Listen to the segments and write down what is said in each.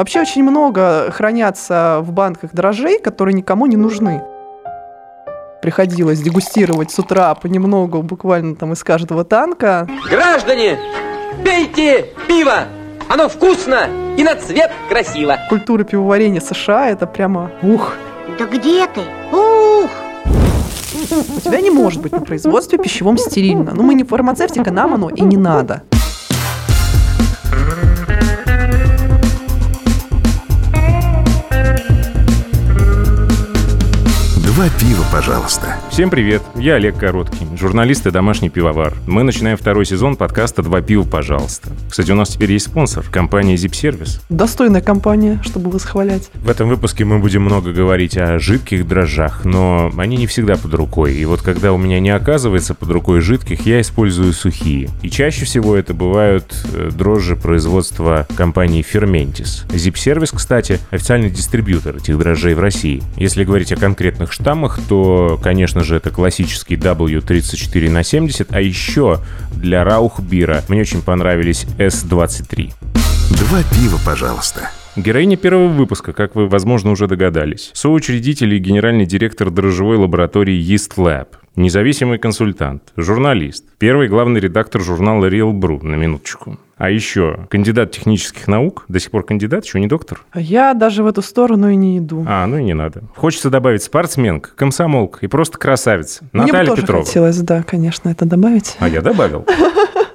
Вообще очень много хранятся в банках дрожжей, которые никому не нужны. Приходилось дегустировать с утра понемногу, буквально там из каждого танка. Граждане, пейте пиво! Оно вкусно и на цвет красиво. Культура пивоварения США – это прямо ух. Да где ты? Ух! У тебя не может быть на производстве пищевом стерильно. Ну, мы не фармацевтика, нам оно и не надо. Два пива, пожалуйста. Всем привет, я Олег Короткий, журналист и домашний пивовар. Мы начинаем второй сезон подкаста «Два пива, пожалуйста». Кстати, у нас теперь есть спонсор, компания Zip Service. Достойная компания, чтобы восхвалять. В этом выпуске мы будем много говорить о жидких дрожжах, но они не всегда под рукой. И вот когда у меня не оказывается под рукой жидких, я использую сухие. И чаще всего это бывают э, дрожжи производства компании Fermentis. Zip Service, кстати, официальный дистрибьютор этих дрожжей в России. Если говорить о конкретных штаммах, то, конечно же, это классический W34 на 70, а еще для Раухбира мне очень понравились S23. Два пива, пожалуйста. Героиня первого выпуска, как вы, возможно, уже догадались. Соучредитель и генеральный директор дрожжевой лаборатории Yeast Lab. Независимый консультант, журналист, первый главный редактор журнала Real Brew, на минуточку. А еще кандидат технических наук, до сих пор кандидат, еще не доктор. А Я даже в эту сторону и не иду. А, ну и не надо. Хочется добавить спортсменка, комсомолка и просто красавица. Мне бы Наталья тоже Петрова. хотелось, да, конечно, это добавить. А я добавил.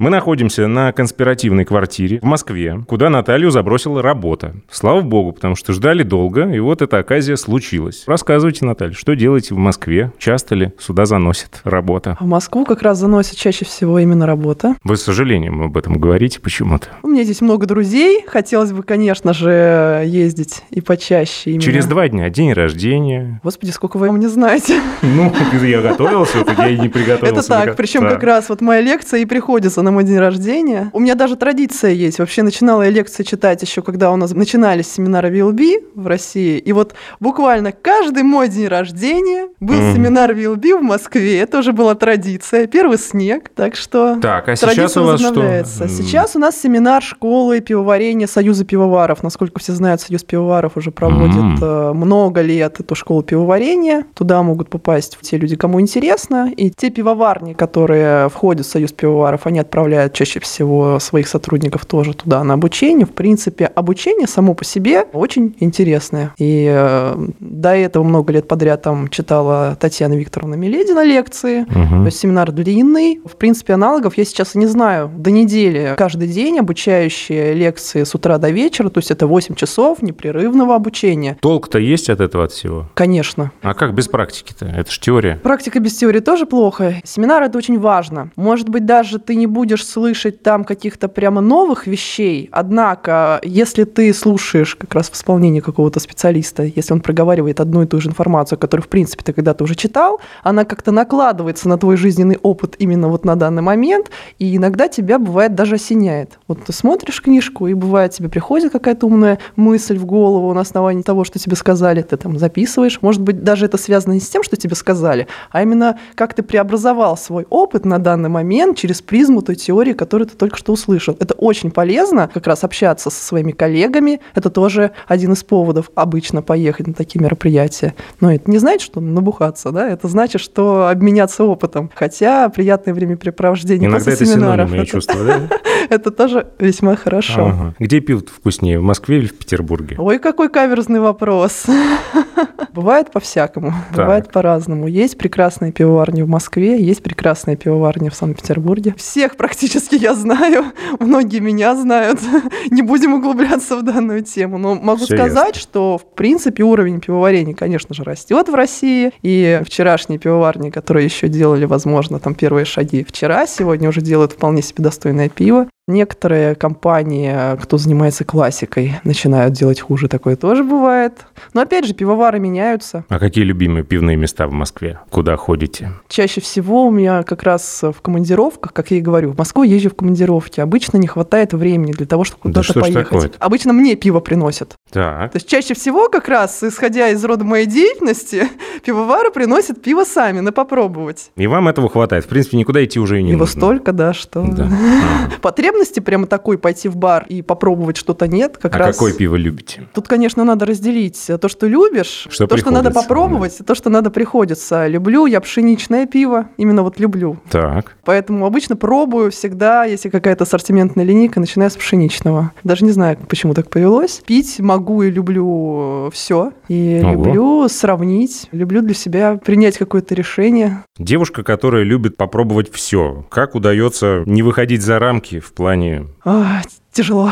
Мы находимся на конспиративной квартире в Москве, куда Наталью забросила работа. Слава богу, потому что ждали долго, и вот эта оказия случилась. Рассказывайте, Наталья, что делаете в Москве? Часто ли сюда заносит работа? А В Москву как раз заносит чаще всего именно работа. Вы с сожалением об этом говорите почему-то. У меня здесь много друзей. Хотелось бы, конечно же, ездить и почаще. именно. Через два дня день рождения. Господи, сколько вы мне знаете. Ну, я готовился, я и не приготовился. Это так, причем как раз вот моя лекция и приходится на мой день рождения. У меня даже традиция есть. Вообще начинала я лекции читать еще, когда у нас начинались семинары VLB в России. И вот буквально каждый мой день рождения был Мгм. семинар VLB в Москве. Это уже была традиция. Первый снег. Так что Так, а сейчас традиция у вас что? Сейчас у нас семинар школы пивоварения Союза пивоваров. Насколько все знают, Союз пивоваров уже проводит э, много лет эту школу пивоварения. Туда могут попасть те люди, кому интересно. И те пивоварни, которые входят в Союз пивоваров, они отправляют чаще всего своих сотрудников тоже туда на обучение. В принципе, обучение само по себе очень интересное. И э, до этого много лет подряд там читала Татьяна Викторовна Миледина лекции. Мгм. То есть семинар длинный. В принципе, аналогов я сейчас и не знаю. До недели каждый день обучающие лекции с утра до вечера. То есть это 8 часов непрерывного обучения. Толк-то есть от этого от всего? Конечно. А как без практики-то? Это ж теория. Практика без теории тоже плохо. Семинар это очень важно. Может быть, даже ты не будешь слышать там каких-то прямо новых вещей. Однако, если ты слушаешь как раз в исполнении какого-то специалиста, если он проговаривает одну и ту же информацию, которую, в принципе, ты когда-то уже читал, она как-то накладывается на твой жизненный опыт именно вот на данный момент, и иногда тебя бывает даже осеняет. Вот ты смотришь книжку, и бывает тебе приходит какая-то умная мысль в голову на основании того, что тебе сказали, ты там записываешь. Может быть, даже это связано не с тем, что тебе сказали, а именно как ты преобразовал свой опыт на данный момент через призму той теории, которую ты только что услышал. Это очень полезно, как раз общаться со своими коллегами. Это тоже один из поводов обычно поехать на такие мероприятия. Но это не значит, что набухаться, да? Это значит, что обменяться опытом. Хотя приятное времяпрепровождение Иногда после это семинаров. это, чувствую, да? это тоже весьма хорошо. Ага. Где пиво вкуснее, в Москве или в Петербурге? Ой, какой каверзный вопрос. Бывает по-всякому, бывает по-разному. Есть прекрасные пивоварни в Москве, есть прекрасные пивоварни в Санкт-Петербурге. Всех практически я знаю, многие меня знают. Не будем углубляться в данную тему, но могу Всё сказать, что в принципе уровень пивоварения, конечно же, растет в России. И вчерашние пивоварни, которые еще делали, возможно, там первые шаги вчера, сегодня уже делают вполне себе достойное пиво. Некоторые компании, кто занимается классикой, начинают делать хуже, такое тоже бывает. Но опять же, пивовары меняются. А какие любимые пивные места в Москве? Куда ходите? Чаще всего у меня как раз в командировках, как я и говорю, в Москву езжу в командировки. Обычно не хватает времени для того, чтобы Да куда-то ж поехать. Обычно мне пиво приносят. Так. То есть чаще всего как раз, исходя из рода моей деятельности, пивовары приносят пиво сами на попробовать. И вам этого хватает. В принципе, никуда идти уже и не Его нужно. столько, да, что... Да. Потребности прямо такой пойти в бар и попробовать что-то нет, как А раз... какое пиво любите? Тут, конечно, надо разделить то, что любишь, Что то, что надо попробовать, и то, что надо приходится. Люблю я пшеничное пиво, именно вот люблю. Так. Поэтому обычно пробую всегда, если какая-то ассортиментная линейка, начиная с пшеничного. Даже не знаю, почему так повелось. Пить могу и люблю все. И Ого. люблю сравнить, люблю для себя принять какое-то решение. Девушка, которая любит попробовать все. Как удается не выходить за рамки в плане А, тяжело.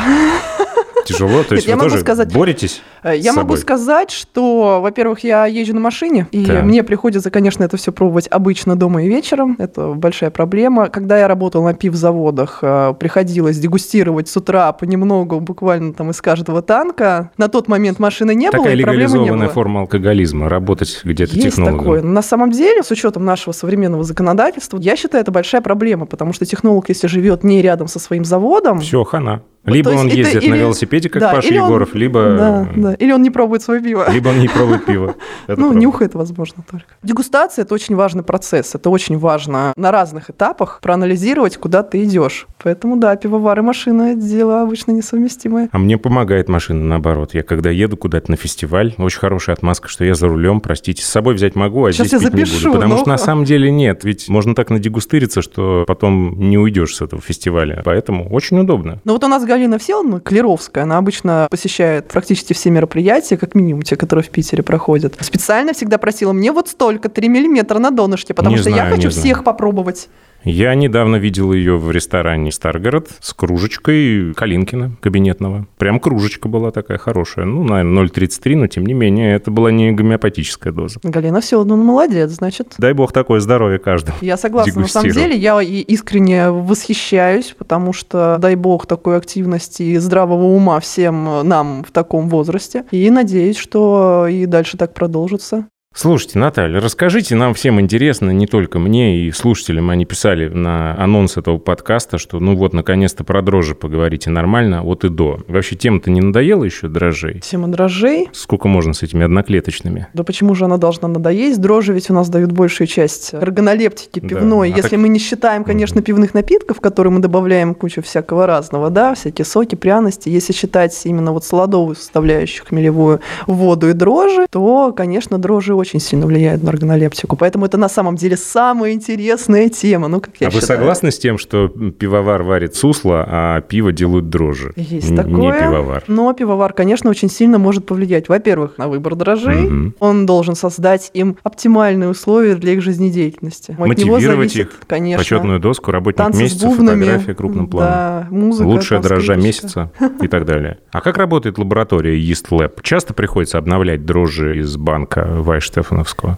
тяжело? То есть я вы могу тоже сказать- боретесь? Э, Я могу сказать, что, во-первых, я езжу на машине, и Так. мне приходится, конечно, это все пробовать обычно дома и вечером. Это большая проблема. Когда я работала на пивзаводах, э, приходилось дегустировать с утра понемногу, буквально там из каждого танка. На тот момент машины не было, Такая и проблемы не было. форма алкоголизма. Работать где-то Есть технологом. такое. Но на самом деле, с учетом нашего современного законодательства, я считаю, это большая проблема, потому что технолог, если живет не рядом со своим заводом, Все, хана. Либо он это ездит на или- велосипеде, как да, Паша или он- Егоров, либо... да, да, или он не пробует свое пиво. Либо он не пробует пиво. Это ну, правда. нюхает, возможно, только. Дегустация – это очень важный процесс. Это очень важно на разных этапах проанализировать, куда ты идешь. Поэтому, да, пивовар и машина – это дело обычно несовместимое. А мне помогает машина, наоборот. Я когда еду куда-то на фестиваль, очень хорошая отмазка, что я за рулем, простите, с собой взять могу, а Сейчас здесь я пить не запишу, буду. Потому ну. что на самом деле нет, ведь можно так надегустыриться, что потом не уйдешь с этого фестиваля. Поэтому очень удобно. Ну вот у нас Галина Всеволодовна Клеровская, она обычно посещает практически все мероприятия, как минимум те, которые в Питере проходят. Специально всегда просила мне вот столько, 3 миллиметра на донышке, потому Не что я знаю, хочу не знаю. всех попробовать. Я недавно видел ее в ресторане Старгород с кружечкой Калинкина кабинетного. Прям кружечка была такая хорошая. Ну, наверное, 0,33, но тем не менее, это была не гомеопатическая доза. Галина Всеволодовна молодец, значит. Дай бог такое здоровье каждому. Я согласна. На самом деле я искренне восхищаюсь, потому что, дай бог, такой активности и здравого ума всем нам в таком возрасте. И надеюсь, что и дальше так продолжится. Слушайте, Наталья, расскажите нам всем интересно, не только мне и слушателям, они писали на анонс этого подкаста, что ну вот, наконец-то про дрожжи поговорите нормально от и до. Вообще тема-то не надоела еще дрожжей? Тема дрожжей. Сколько можно с этими одноклеточными? Да почему же она должна надоесть? Дрожжи ведь у нас дают большую часть органолептики Да, пивной. а Если так- мы не считаем, конечно, пивных напитков, в которые мы добавляем кучу всякого разного, да, всякие соки, пряности. Если считать именно вот солодовую составляющую хмелевую воду и дрожжи, то, конечно, дрожжи очень сильно влияют на органолептику. Поэтому это на самом деле самая интересная тема. Ну, как я а вы считаю. согласны с тем, что пивовар варит сусло, а пиво делают дрожжи? Есть Н- такое. Не пивовар. Но пивовар, конечно, очень сильно может повлиять. Во-первых, на выбор дрожжей. Мгм. Он должен создать им оптимальные условия для их жизнедеятельности. От него Мотивировать зависит, их, конечно, почетную доску, работник танцы месяца, бубнами, фотография крупным планом. Да, музыка. Лучшая дрожжа месяца и так далее. А как работает лаборатория Yeast Lab? Часто приходится обновлять дрожжи из банка Вайштефановского?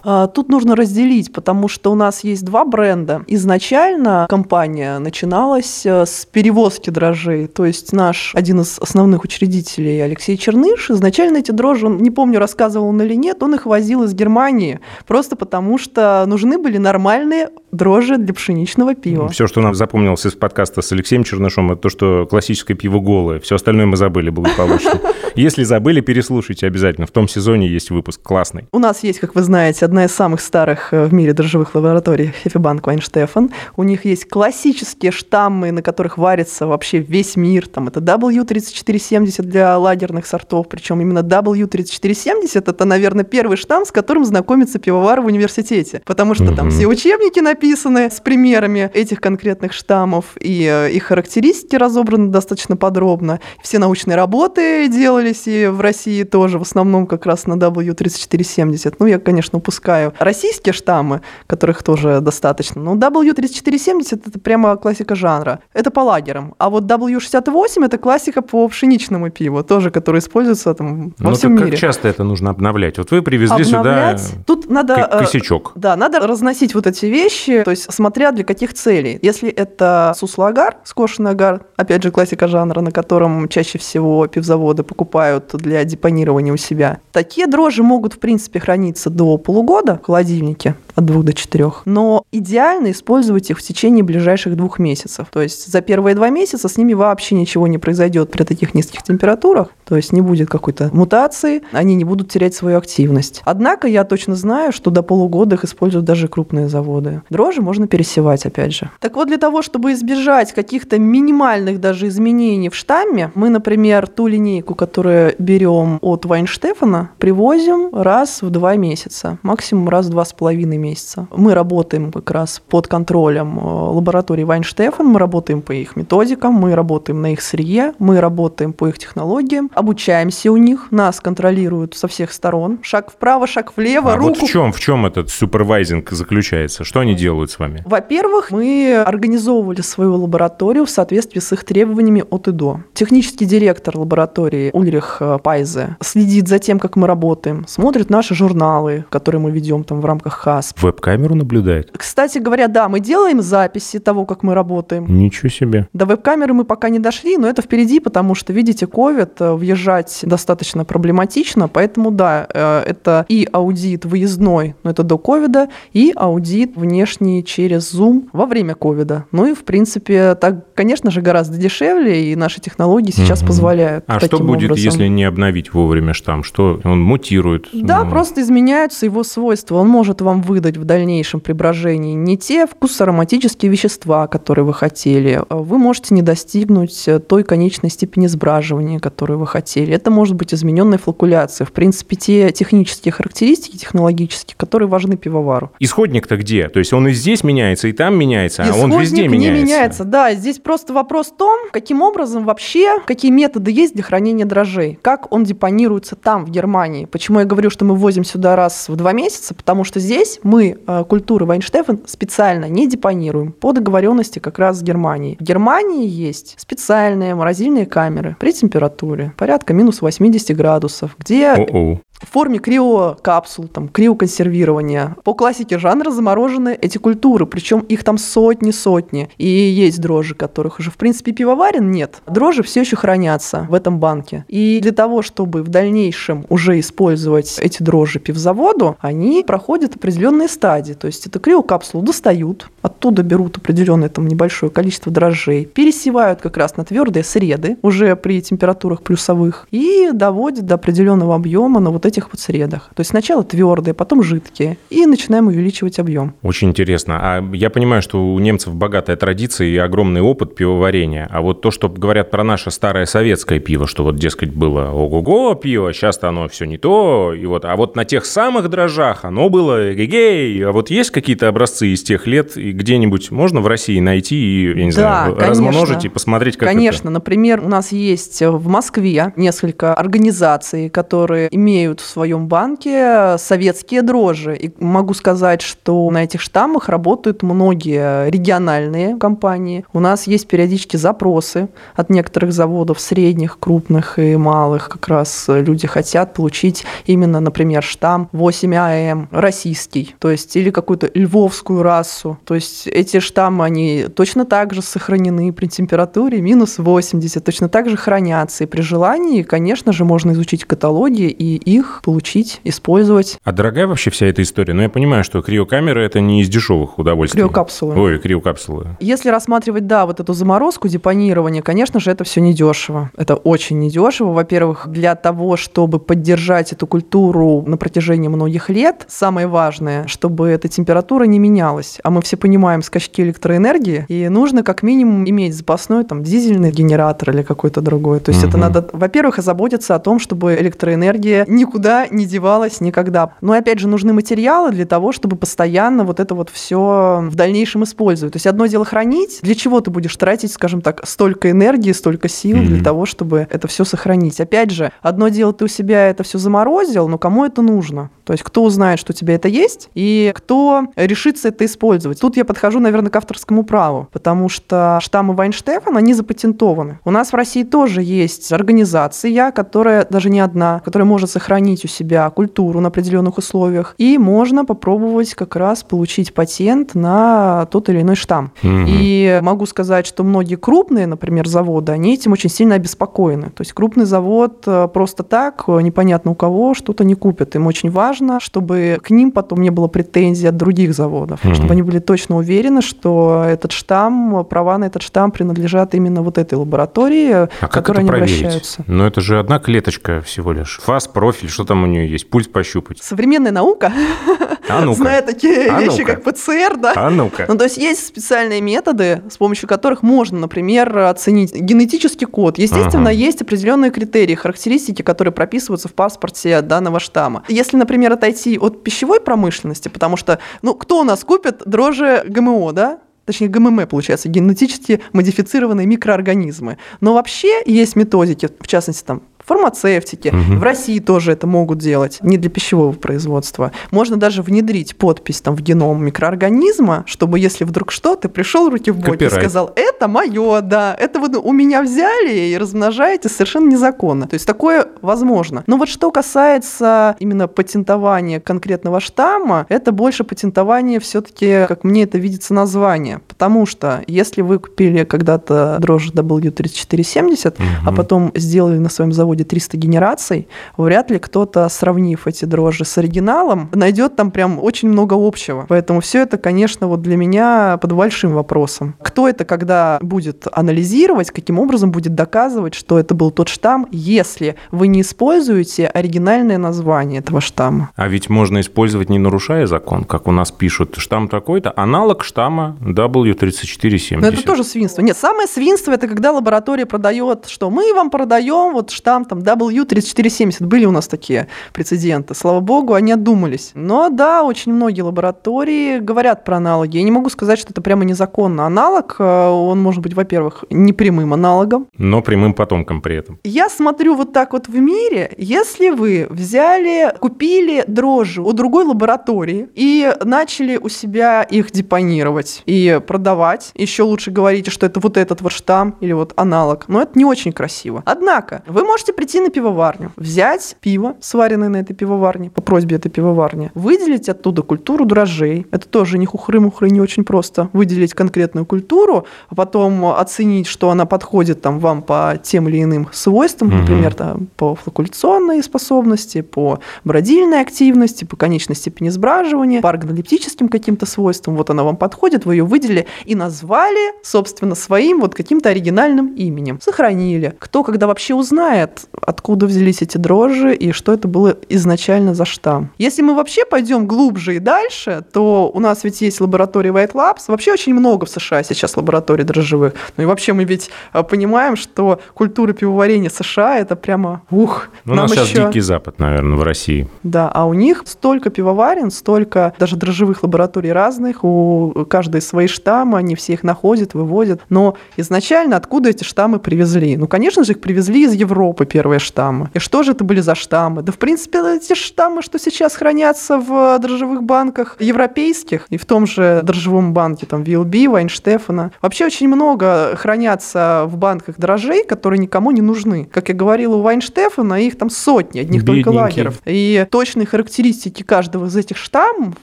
А, Тут нужно разделить, потому что у нас есть два бренда. Изначально компания начиналась э, с перевозки дрожжей. То есть наш один из основных учредителей Алексей Черныш, изначально эти дрожжи, он, не помню, рассказывал он или нет, он их возил из Германии, просто потому что нужны были нормальные дрожжи для пшеничного пива. Все, что нам запомнилось из подкаста с Алексеем Чернышом, это то, что классическое пиво голое. Все остальное мы забыли благополучно. Если забыли, переслушайте обязательно. В том сезоне есть выпуск классный. У нас есть, как вы знаете, одна из самых старых э, в мире дрожжевых лабораторий Хефебанк Вайнштефан. У них есть классические штаммы, на которых варится вообще весь мир. Там это W3470 для лагерных сортов, причем именно W3470 это, наверное, первый штамм, с которым знакомится пивовар в университете, потому что там все учебники написаны с примерами этих конкретных штаммов, и э, их характеристики разобраны достаточно подробно. Все научные работы делались и в России тоже, в основном как раз на W3470. Ну, я, конечно, упускаю российские штаммы, которых тоже достаточно. Но W3470 это прямо классика жанра. Это по лагерам. А вот W68 это классика по пшеничному пиву, тоже, который используется там во Ну всем мире. как часто это нужно обновлять? Вот вы привезли сюда Обновлять? Тут надо... э, косячок. да, надо разносить вот эти вещи, то есть смотря для каких целей. Если это суслоагар, скошенный агар, опять же классика жанра, на котором чаще всего пивзаводы покупают для депонирования у себя, такие дрожжи могут, в принципе, храниться до полугода в холодильнике от двух до четырех, но идеально использовать их в течение ближайших двух месяцев. То есть за первые два месяца с ними вообще ничего не произойдет при таких низких температурах. то есть не будет какой-то мутации, они не будут терять свою активность. Однако я точно знаю, что до полугода их используют даже крупные заводы. Дрожжи можно пересевать, опять же. Так вот, для того, чтобы избежать каких-то минимальных даже изменений в штамме, мы, например, ту линейку, которую берем от Вайнштефана, привозим раз в два месяца, максимум раз в два с половиной месяца. Мы работаем как раз под контролем э, лаборатории Вайнштефан, мы работаем по их методикам, мы работаем на их сырье, мы работаем по их технологиям, обучаемся у них, нас контролируют со всех сторон. Шаг вправо, шаг влево, а руку... вот в чем, в чем этот супервайзинг заключается? Что они делают с вами? Во-первых, мы организовывали свою лабораторию в соответствии с их требованиями от и до. Технический директор лаборатории Ульрих э, Пайзе следит за тем, как мы работаем, смотрит наши журналы, которые мы ведем там в рамках ХАССП. Веб-камеру наблюдает? Кстати говоря, да, мы делаем записи того, как мы работаем. Ничего себе. До веб-камеры мы пока не дошли, но это впереди, потому что, видите, COVID, э, въезжать достаточно проблематично, поэтому, да, э, это и аудит выездной, но это до ковида, и аудит внешний через Zoom во время ковида. Ну и, в принципе, так, конечно же, гораздо дешевле, и наши технологии сейчас Мгм. позволяют А что будет, образом. если не обновить вовремя штамм? Что он мутирует? Да, Ну, просто изменяются его свойства. Он может вам выдать в дальнейшем при брожении не те вкусоароматические вещества, которые вы хотели. Вы можете не достигнуть э, той конечной степени сбраживания, которую вы хотели. Это может быть измененная флокуляция. В принципе, те технические характеристики, технологические, которые важны пивовару. Исходник-то где? То есть он и здесь меняется, и там меняется, а он везде не меняется. меняется. Да, здесь просто вопрос в том, каким образом вообще, какие методы есть для хранения дрожжей, как он депонируется там, в Германии. Почему я говорю, что мы возим сюда раз в два месяца? Потому что здесь мы э, культуры Вайнштефен специально не депонируем по договоренности как раз с Германией. В Германии есть специальные морозильные камеры при температуре порядка минус 80 градусов, где О-оу. В форме криокапсул, там, криоконсервирования. По классике жанра заморожены эти культуры, причем их там сотни-сотни. И есть дрожжи, которых уже, в принципе, пивоварен нет. Дрожжи все еще хранятся в этом банке. И для того, чтобы в дальнейшем уже использовать эти дрожжи пивзаводу, они проходят определенные стадии. То есть это криокапсулу достают, оттуда берут определенное там небольшое количество дрожжей, пересевают как раз на твердые среды, уже при температурах плюсовых, и доводят до определенного объема на вот этих вот средах. То есть сначала твердые, потом жидкие, и начинаем увеличивать объем. Очень интересно. А я понимаю, что у немцев богатая традиция и огромный опыт пивоварения. А вот то, что говорят про наше старое советское пиво, что вот, дескать, было ого-го пиво, сейчас-то оно все не то, и вот, а вот на тех самых дрожжах оно было эгегей. А вот есть какие-то образцы из тех лет, и где-нибудь можно в России найти и, я не Да, знаю, конечно. размножить и посмотреть, как Конечно, например, у нас есть в Москве несколько организаций, которые имеют в своем банке советские дрожжи. И могу сказать, что на этих штаммах работают многие региональные компании. У нас есть периодически запросы от некоторых заводов средних, крупных и малых. Как раз люди хотят получить именно, например, штамм 8АМ российский, то есть или какую-то львовскую расу. То есть эти штаммы, они точно так же сохранены при температуре минус 80, точно так же хранятся. И при желании, конечно же, можно изучить каталоги и их получить, использовать. А дорогая вообще вся эта история? Ну, я понимаю, что криокамера – это не из дешевых удовольствий. Криокапсулы. Ой, криокапсулы. Если рассматривать, да, вот эту заморозку, депонирование, конечно же, это все недешево. Это очень недешево. Во-первых, для того, чтобы поддержать эту культуру на протяжении многих лет, самое важное, чтобы эта температура не менялась. А мы все понимаем скачки электроэнергии, и нужно как минимум иметь запасной там дизельный генератор или какой-то другой. То есть это Мгм. надо, во-первых, озаботиться о том, чтобы электроэнергия никуда не девалась никогда. Но опять же, нужны материалы для того, чтобы постоянно вот это вот все в дальнейшем использовать. То есть одно дело хранить, для чего ты будешь тратить, скажем так, столько энергии, столько сил Мгм. для того, чтобы это все сохранить. Опять же, одно дело ты у себя это все заморозил, но кому это нужно? То есть кто узнает, что у тебя это есть, и кто решится это использовать. Тут я подхожу, наверное, к авторскому праву, потому что штаммы Вайнштефан, они запатентованы. У нас в России тоже есть организация, которая даже не одна, которая может сохранить сохранить у себя культуру на определенных условиях, и можно попробовать как раз получить патент на тот или иной штамм. Мгм. И могу сказать, что многие крупные, например, заводы, они этим очень сильно обеспокоены. То есть крупный завод э, просто так, э, непонятно у кого, что-то не купит. Им очень важно, чтобы к ним потом не было претензий от других заводов, Мгм. чтобы они были точно уверены, что этот штамм, права на этот штамм принадлежат именно вот этой лаборатории, А к которой они проверить? обращаются. Ну, это же одна клеточка всего лишь. Фаз, профиль, что там у нее есть? Пульс пощупать. Современная наука А ну-ка. знает такие А вещи, ну-ка. как ПЦР, да? А ну-ка. Ну, то есть есть специальные методы, с помощью которых можно, например, оценить генетический код. Естественно, Ага. есть определенные критерии, характеристики, которые прописываются в паспорте данного штамма. Если, например, отойти от пищевой промышленности, потому что, ну, кто у нас купит дрожжи ГМО, да? Точнее, ГММ, получается, генетически модифицированные микроорганизмы. Но вообще есть методики, в частности, там, фармацевтики. Мгм. В России тоже это могут делать, не для пищевого производства. Можно даже внедрить подпись там в геном микроорганизма, чтобы если вдруг что, ты пришел руки в боки и Копирайт. сказал, это мое, да, это вы у меня взяли и размножаете совершенно незаконно. То есть такое возможно. Но вот что касается именно патентования конкретного штамма, это больше патентование все-таки, как мне это видится, название. Потому что если вы купили когда-то дрожжи W3470, а Мгм. потом сделали на своем заводе 300 генераций, вряд ли кто-то, сравнив эти дрожжи с оригиналом, найдет там прям очень много общего. Поэтому все это, конечно, вот для меня под большим вопросом. Кто это, когда будет анализировать, каким образом будет доказывать, что это был тот штамм, если вы не используете оригинальное название этого штамма? А ведь можно использовать, не нарушая закон, как у нас пишут, штамм такой-то, аналог штамма W3470. Но это тоже свинство. Нет, самое свинство это когда лаборатория продает, что мы вам продаем вот штамм там W3470. Были у нас такие прецеденты. Слава богу, они отдумались. Но да, очень многие лаборатории говорят про аналоги. Я не могу сказать, что это прямо незаконно. Аналог, э, он может быть, во-первых, непрямым аналогом. Но прямым потомком при этом. Я смотрю вот так вот в мире, если вы взяли, купили дрожжи у другой лаборатории и начали у себя их депонировать и продавать, еще лучше говорите, что это вот этот вот штамм или вот аналог, но это не очень красиво. Однако, вы можете прийти на пивоварню, взять пиво, сваренное на этой пивоварне, по просьбе этой пивоварни, выделить оттуда культуру дрожжей. Это тоже не хухры-мухры, не очень просто. Выделить конкретную культуру, а потом оценить, что она подходит там вам по тем или иным свойствам, Мгм. например, там, по флокуляционной способности, по бродильной активности, по конечной степени сбраживания, по органолептическим каким-то свойствам. Вот она вам подходит, вы ее выделили и назвали, собственно, своим вот каким-то оригинальным именем. Сохранили. Кто когда вообще узнает, откуда взялись эти дрожжи и что это было изначально за штамм. Если мы вообще пойдем глубже и дальше, то у нас ведь есть лаборатория White Labs. Вообще очень много в США сейчас лабораторий дрожжевых. Ну и вообще мы ведь а, понимаем, что культура пивоварения США это прямо ух. Ну, у нас сейчас еще- Дикий Запад, наверное, в России. да, а у них столько пивоварен, столько даже дрожжевых лабораторий разных, у каждой свои штаммы, они все их находят, выводят. Но изначально откуда эти штаммы привезли? Ну, конечно же, их привезли из Европы первые штаммы. И что же это были за штаммы? Да, в принципе, эти штаммы, что сейчас хранятся в дрожжевых банках европейских и в том же дрожжевом банке, там, VLB, Вайнштефана. Вообще очень много хранятся в банках дрожжей, которые никому не нужны. Как я говорила, у Вайнштефана их там сотни, одних только Бедненький. лагеров. И точные характеристики каждого из этих штаммов,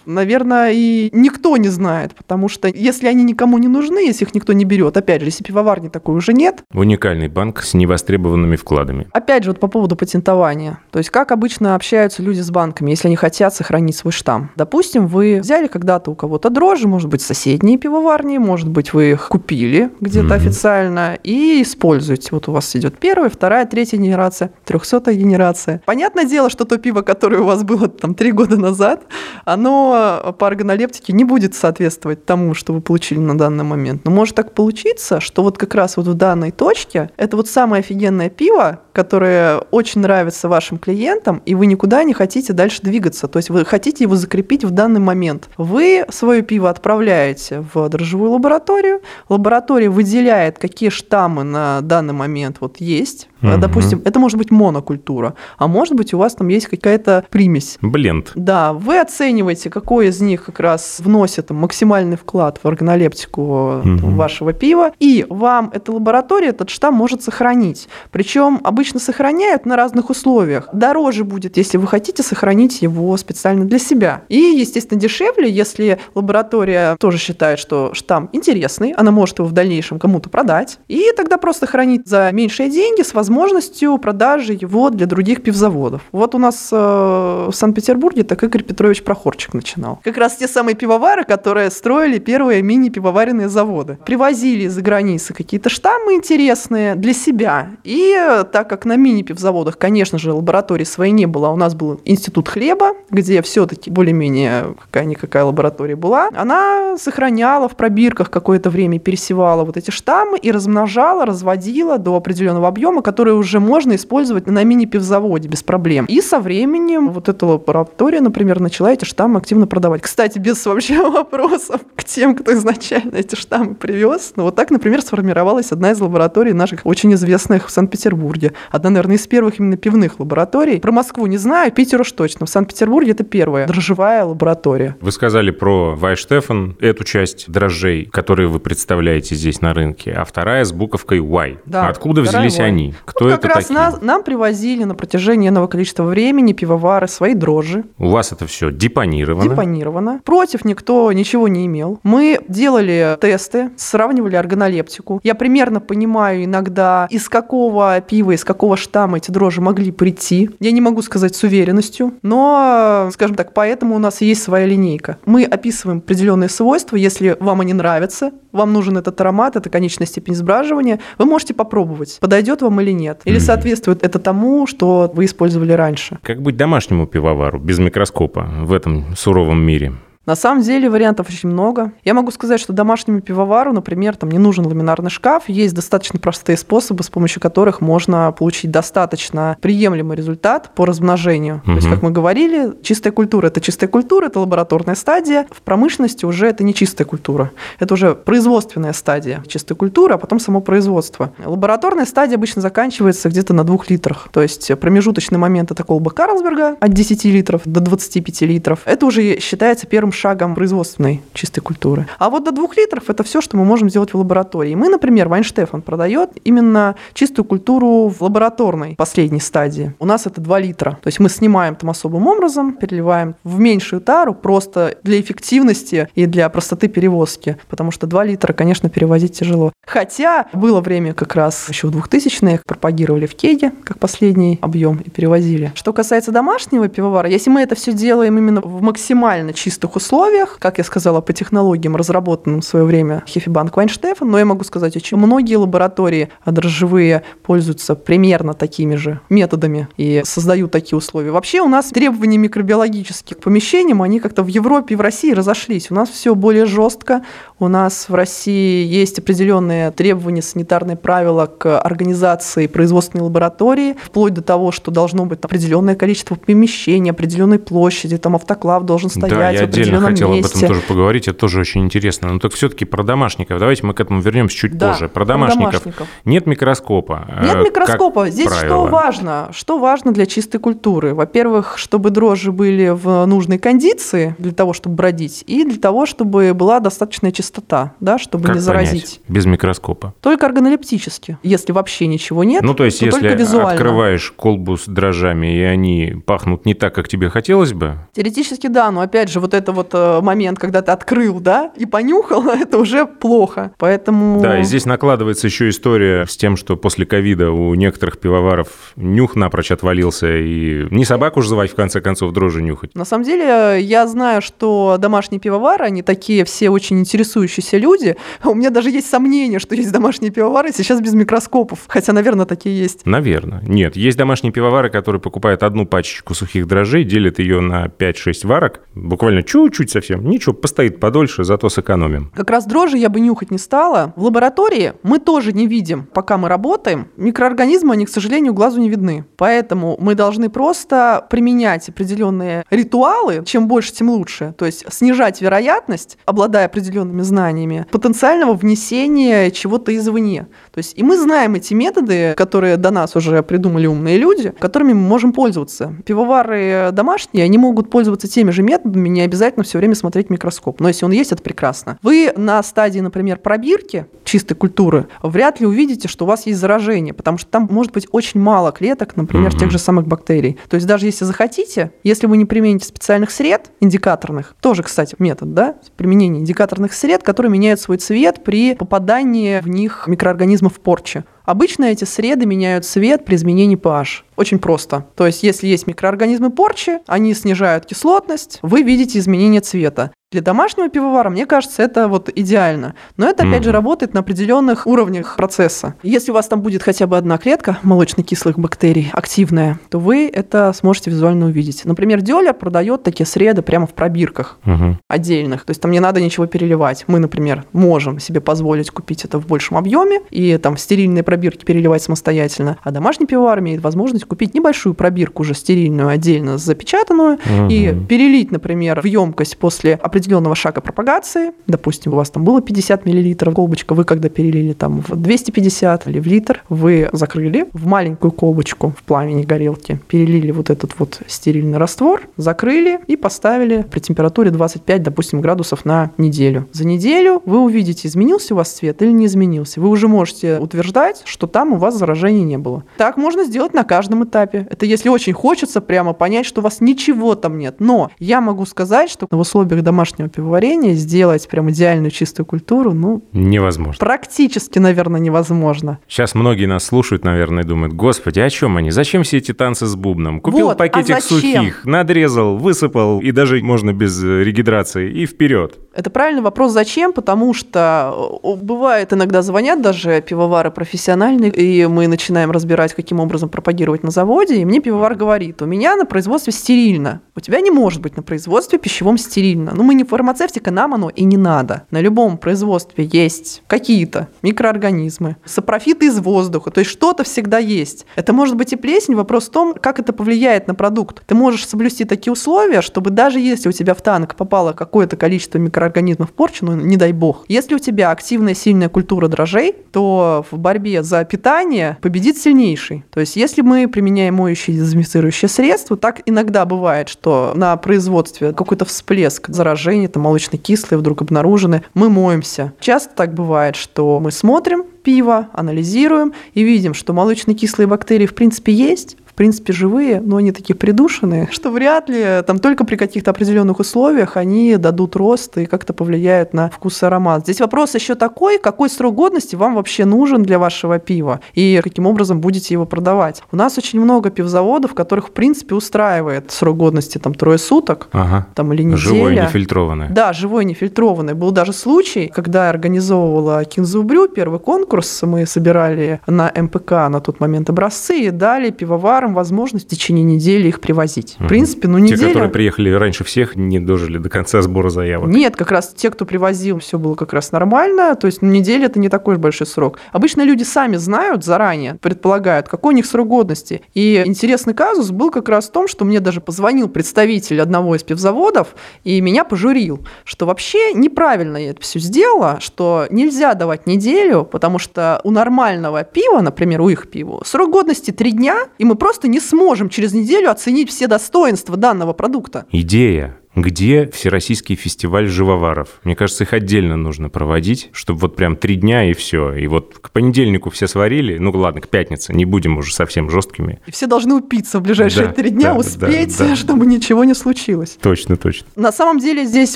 наверное, и никто не знает, потому что если они никому не нужны, если их никто не берет, опять же, если пивоварни такой уже нет, Уникальный банк с невостребованными вкладами. Опять же, вот по поводу патентования. То есть, как обычно общаются люди с банками, если они хотят сохранить свой штамм. Допустим, вы взяли когда-то у кого-то дрожжи, может быть, соседние пивоварни, может быть, вы их купили где-то Мгм. официально и используете. Вот у вас идет первая, вторая, третья генерация, трехсотая генерация. Понятное дело, что то пиво, которое у вас было там три года назад, оно по органолептике не будет соответствовать тому, что вы получили на данный момент. Но может так получиться, что вот как раз вот в данной точке это вот самое офигенное пиво, которое очень нравится вашим клиентам, и вы никуда не хотите дальше двигаться. То есть вы хотите его закрепить в данный момент. Вы свое пиво отправляете в дрожжевую лабораторию, лаборатория выделяет, какие штаммы на данный момент вот есть. Мгм. Допустим, это может быть монокультура, а может быть у вас там есть какая-то примесь. Бленд. Да, вы оцениваете, какой из них как раз вносит максимальный вклад в органолептику Мгм. вашего пива, и вам эта лаборатория этот штамм может сохранить. Причем обычно сохранить сохраняют на разных условиях. Дороже будет, если вы хотите сохранить его специально для себя. И, естественно, дешевле, если лаборатория тоже считает, что штамм интересный, она может его в дальнейшем кому-то продать. И тогда просто хранит за меньшие деньги с возможностью продажи его для других пивзаводов. Вот у нас э, в Санкт-Петербурге так Игорь Петрович Прохорчик начинал. Как раз те самые пивовары, которые строили первые мини-пивоваренные заводы. Привозили из-за границы какие-то штаммы интересные для себя. И э, так как на мини-пивзаводах, конечно же, лаборатории своей не было, а у нас был институт хлеба, где все-таки более-менее какая-никакая лаборатория была, она сохраняла в пробирках какое-то время, пересевала вот эти штаммы и размножала, разводила до определенного объема, который уже можно использовать на мини-пивзаводе без проблем. И со временем вот эта лаборатория, например, начала эти штаммы активно продавать. Кстати, без вообще вопросов к тем, кто изначально эти штаммы привез. Ну вот так, например, сформировалась одна из лабораторий наших очень известных в Санкт-Петербурге. Одна, наверное, из первых именно пивных лабораторий. Про Москву не знаю, Питер уж точно. В Санкт-Петербурге это первая дрожжевая лаборатория. Вы сказали про Вайштефан, эту часть дрожжей, которые вы представляете здесь на рынке, а вторая с буковкой Y. Да, Откуда взялись Y. они? Кто это как раз такие? нас- нам привозили на протяжении иного количества времени пивовары свои дрожжи, У вас это все депонировано. депонировано. Против никто ничего не имел. Мы делали тесты, сравнивали органолептику. Я примерно понимаю иногда, из какого пива, из какого штамма эти дрожжи могли прийти. Я не могу сказать с уверенностью, но, скажем так, поэтому у нас есть своя линейка. Мы описываем определенные свойства. Если вам они нравятся, вам нужен этот аромат, это конечная степень сбраживания, вы можете попробовать, подойдет вам или нет. Или соответствует это тому, что вы использовали раньше. Как быть домашнему пивовару без микроскопа в этом суровом мире? На самом деле вариантов очень много. Я могу сказать, что домашнему пивовару, например, там не нужен ламинарный шкаф, есть достаточно простые способы, с помощью которых можно получить достаточно приемлемый результат по размножению. То есть, как мы говорили, чистая культура – это чистая культура, это лабораторная стадия. В промышленности уже это не чистая культура, это уже производственная стадия чистой культуры, а потом само производство. Лабораторная стадия обычно заканчивается где-то на двух литрах. То есть промежуточный момент – это колба Карлсберга от 10 литров до 25 литров. Это уже считается первым шагом производственной чистой культуры. А вот до 2 литров это все, что мы можем сделать в лаборатории. Мы, например, Вайнштефан продает именно чистую культуру в лабораторной последней стадии. У нас это 2 литра. То есть мы снимаем там особым образом, переливаем в меньшую тару просто для эффективности и для простоты перевозки. Потому что 2 литра, конечно, перевозить тяжело. Хотя было время как раз еще в 2000-е, пропагировали в кеге как последний объем и перевозили. Что касается домашнего пивовара, если мы это все делаем именно в максимально чистых условиях, как я сказала, по технологиям, разработанным в свое время Хефибанк Вайнштефан, но я могу сказать, очень многие лаборатории дрожжевые пользуются примерно такими же методами и создают такие условия. Вообще у нас требования микробиологических к помещениям, они как-то в Европе и в России разошлись. У нас все более жестко, у нас в России есть определенные требования, санитарные правила к организации производственной лаборатории, вплоть до того, что должно быть определенное количество помещений, определенной площади, там автоклав должен стоять да, я в отдельно хотел месте. об этом тоже поговорить, это тоже очень интересно. Но так все-таки про домашников. Давайте мы к этому вернемся чуть Да, позже. Про про домашников. домашников. Нет микроскопа. э, Нет как микроскопа. Здесь что правило. важно? Что важно для чистой культуры? Во-первых, чтобы дрожжи были в нужной кондиции для того, чтобы бродить, и для того, чтобы была достаточная чистота, да, чтобы Как не заразить. понять? Без микроскопа. Только органолептически. Если вообще ничего нет, ну, то есть, то если визуально. открываешь колбу с дрожжами, и они пахнут не так, как тебе хотелось бы, Теоретически да, но опять же вот это вот э, момент, когда ты открыл, да, и понюхал, это уже плохо. Поэтому... Да, и здесь накладывается еще история с тем, что после ковида у некоторых пивоваров нюх напрочь отвалился, и не собаку же звать, в конце концов, дрожжи нюхать. На самом деле, я знаю, что домашние пивовары, они такие все очень интересующиеся люди. У меня даже есть сомнение, что есть домашние пивовары сейчас без микроскопов. Хотя, наверное, такие есть. Наверное. Нет, есть домашние пивовары, которые покупают одну пачечку сухих дрожжей, делят ее на 5-6 варок, буквально чуть-чуть совсем, ничего, постоит подольше, зато сэкономим. Как раз дрожжи я бы нюхать не стала. В лаборатории мы тоже не видим, пока мы работаем. Микроорганизмы, они, к сожалению, глазу не видны. Поэтому мы должны просто применять определенные ритуалы. Чем больше, тем лучше. То есть снижать вероятность, обладая определенными знаниями, потенциального внесения чего-то извне. То есть и мы знаем эти методы, которые до нас уже придумали умные люди, которыми мы можем пользоваться. Пивовары домашние, они могут пользоваться теми же методами, не обязательно обязательно все время смотреть микроскоп. Но если он есть, это прекрасно. Вы на стадии, например, пробирки чистой культуры вряд ли увидите, что у вас есть заражение, потому что там может быть очень мало клеток, например, тех же самых бактерий. То есть даже если захотите, если вы не примените специальных сред индикаторных, тоже, кстати, метод, да, применение индикаторных сред, которые меняют свой цвет при попадании в них микроорганизмов порчи. Обычно эти среды меняют цвет при изменении pH. Очень просто. То есть, если есть микроорганизмы порчи, они снижают кислотность, вы видите изменение цвета. Для домашнего пивовара, мне кажется, это вот идеально. Но это, опять же, Мгм. работает на определенных уровнях процесса. Если у вас там будет хотя бы одна клетка молочно-кислых бактерий активная, то вы это сможете визуально увидеть. Например, Дёлер продает такие среды прямо в пробирках Мгм. отдельных. То есть там не надо ничего переливать. Мы, например, можем себе позволить купить это в большем объеме и там в стерильные пробирки переливать самостоятельно. А домашний пивовар имеет возможность купить небольшую пробирку уже стерильную, отдельно запечатанную, и Мгм. перелить, например, в емкость после определенного шага пропагации. Допустим, у вас там было 50 миллилитров колбочка, вы когда перелили там в 250 или в литр, вы закрыли в маленькую колбочку в пламени горелки, перелили вот этот вот стерильный раствор, закрыли и поставили при температуре 25, допустим, градусов на неделю. За неделю вы увидите, изменился у вас цвет или не изменился. Вы уже можете утверждать, что там у вас заражения не было. Так можно сделать на каждом этапе. Это если очень хочется прямо понять, что у вас ничего там нет. Но я могу сказать, что в условиях домашнего пивоварения сделать прям идеальную чистую культуру, ну, Невозможно. практически, наверное, невозможно. Сейчас многие нас слушают, наверное, думают, господи, о чем они? Зачем все эти танцы с бубном? Купил Вот, а пакетик зачем? сухих, надрезал, высыпал, и даже можно без э, регидрации, и вперед. Это правильный вопрос, зачем? Потому что бывает иногда звонят даже пивовары профессиональные, и мы начинаем разбирать, каким образом пропагировать на заводе, и мне пивовар говорит, у меня на производстве стерильно, у тебя не может быть на производстве пищевом стерильно. Ну, мы не фармацевтика, нам оно и не надо. На любом производстве есть какие-то микроорганизмы, сапрофиты из воздуха, то есть что-то всегда есть. Это может быть и плесень, вопрос в том, как это повлияет на продукт. Ты можешь соблюсти такие условия, чтобы даже если у тебя в танк попало какое-то количество микроорганизмов порчи, ну не дай бог, если у тебя активная сильная культура дрожжей, то в борьбе за питание победит сильнейший. То есть если мы применяем моющие и дезинфицирующие средства, так иногда бывает, что на производстве какой-то всплеск заражения, там молочно-кислые вдруг обнаружены, мы моемся. Часто так бывает, что мы смотрим пиво, анализируем и видим, что молочно-кислые бактерии в принципе есть, принципе живые, но они такие придушенные, что вряд ли там только при каких-то определенных условиях они дадут рост и как-то повлияют на вкус и аромат. Здесь вопрос еще такой, какой срок годности вам вообще нужен для вашего пива и каким образом будете его продавать. У нас очень много пивзаводов, которых в принципе устраивает срок годности там трое суток, Ага. там или неделя. Живое, нефильтрованное. Да, живой, нефильтрованный. Был даже случай, когда я организовывала Кинзубрю, первый конкурс, мы собирали на МПК на тот момент образцы и дали пивоварам возможность в течение недели их привозить. В Мгм. принципе, ну Те, неделя... которые приехали раньше всех, не дожили до конца сбора заявок. Нет, как раз те, кто привозил, все было как раз нормально. То есть ну, неделя это не такой большой срок. Обычно люди сами знают заранее, предполагают, какой у них срок годности. И интересный казус был как раз в том, что мне даже позвонил представитель одного из пивзаводов и меня пожурил, что вообще неправильно я это все сделала, что нельзя давать неделю, потому что у нормального пива, например, у их пива, срок годности три дня, и мы просто не сможем через неделю оценить все достоинства данного продукта. Идея. Где Всероссийский фестиваль живоваров? Мне кажется, их отдельно нужно проводить, чтобы вот прям три дня и все. И вот к понедельнику все сварили, ну ладно, к пятнице, не будем уже совсем жесткими. И все должны упиться в ближайшие Да, три дня, да, успеть, да, да. чтобы ничего не случилось. Точно, точно. На самом деле здесь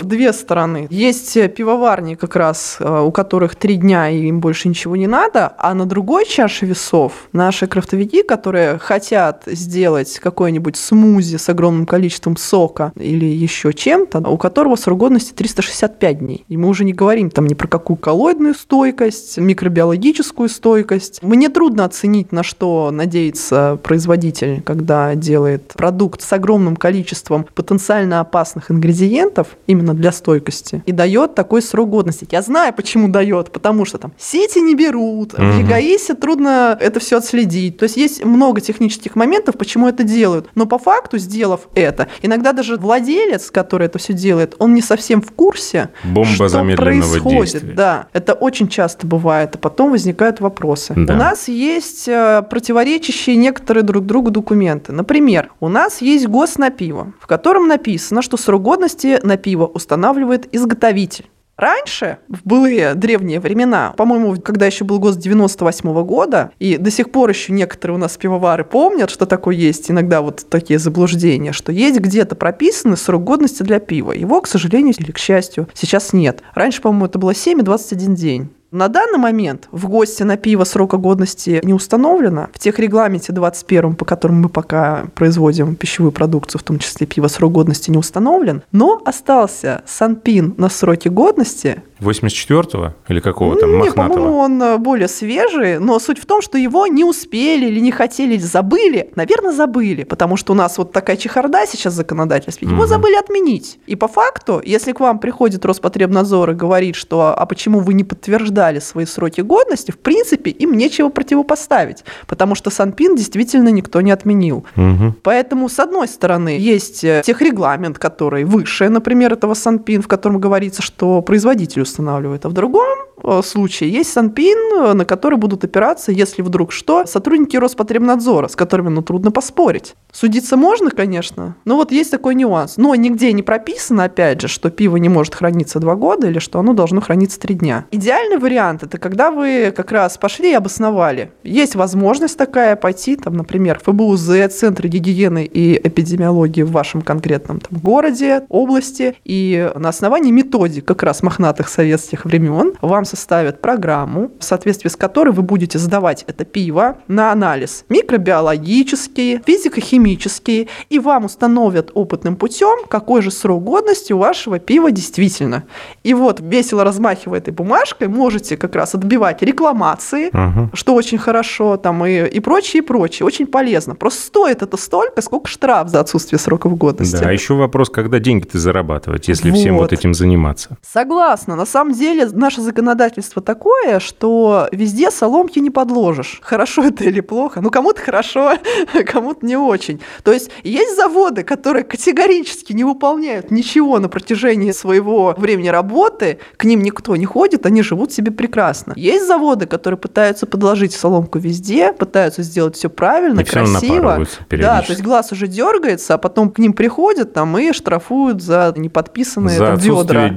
две стороны. Есть э, пивоварни как раз, э, у которых три дня и им больше ничего не надо, а на другой чаше весов наши крафтовики, которые хотят сделать какой-нибудь смузи с огромным количеством сока или еще чем-то, у которого срок годности 365 дней. И мы уже не говорим там ни про какую коллоидную стойкость, микробиологическую стойкость. Мне трудно оценить, на что надеется производитель, когда делает продукт с огромным количеством потенциально опасных ингредиентов именно для стойкости и дает такой срок годности. Я знаю, почему дает, потому что там сети не берут, в Мгм. ЕГАИСе трудно это все отследить. То есть есть много технических моментов, почему это делают. Но по факту, сделав это, иногда даже владелец, который это все делает, он не совсем в курсе, Бомба что происходит. действия. Да, это очень часто бывает, а потом возникают вопросы. Да. У нас есть э, противоречащие некоторые друг другу документы. Например, у нас есть ГОС на пиво, в котором написано, что срок годности на пиво устанавливает изготовитель. Раньше, в былые древние времена, по-моему, когда еще был ГОСТ 98 года, и до сих пор еще некоторые у нас пивовары помнят, что такое есть, иногда вот такие заблуждения, что есть где-то прописанный срок годности для пива. Его, к сожалению или к счастью, сейчас нет. Раньше, по-моему, это было 7 и 21 день. На данный момент в ГОСТе на пиво срока годности не установлено. В тех регламенте 21, по которому мы пока производим пищевую продукцию, в том числе пиво, срок годности не установлен. Но остался Санпин на сроке годности, 84-го или какого там, не, по-моему, мохнатого? он э, более свежий, но суть в том, что его не успели или не хотели, или забыли. Наверное, забыли, потому что у нас вот такая чехарда сейчас в законодательстве. Его Мгм. забыли отменить. И по факту, если к вам приходит Роспотребнадзор и говорит, что а почему вы не подтверждали свои сроки годности, в принципе, им нечего противопоставить, потому что Санпин действительно никто не отменил. Мгм. Поэтому, с одной стороны, есть э, техрегламент, который выше, например, этого Санпин, в котором говорится, что производитель устанавливает, а в другом э, случае есть Санпин, э, на который будут опираться, если вдруг что, сотрудники Роспотребнадзора, с которыми, ну, трудно поспорить. Судиться можно, конечно, но вот есть такой нюанс. Но нигде не прописано, опять же, что пиво не может храниться два года или что оно должно храниться три дня. Идеальный вариант – это когда вы как раз пошли и обосновали. Есть возможность такая пойти, там, например, в ФБУЗ, Центр гигиены и эпидемиологии в вашем конкретном там, городе, области, и на основании методик как раз мохнатых советских времен вам составят программу, в соответствии с которой вы будете сдавать это пиво на анализ микробиологический, физико-химический, и вам установят опытным путем, какой же срок годности у вашего пива действительно. И вот, весело размахивая этой бумажкой, можете как раз отбивать рекламации, Ага. что очень хорошо, там и, и прочее, и прочее. Очень полезно. Просто стоит это столько, сколько штраф за отсутствие сроков годности. Да, а еще вопрос, когда деньги-то зарабатывать, если всем вот Вот. этим заниматься. Согласна. На самом деле наше законодательство такое, что везде соломки не подложишь. Хорошо это или плохо? Ну, кому-то хорошо, кому-то не очень. То есть есть заводы, которые категорически не выполняют ничего на протяжении своего времени работы, к ним никто не ходит, они живут себе прекрасно. Есть заводы, которые пытаются подложить соломку везде, пытаются сделать все правильно, И красиво. Да, то есть глаз уже дергается, а потом к ним приходят там и штрафуют за неподписанные За там, отсутствие ведра.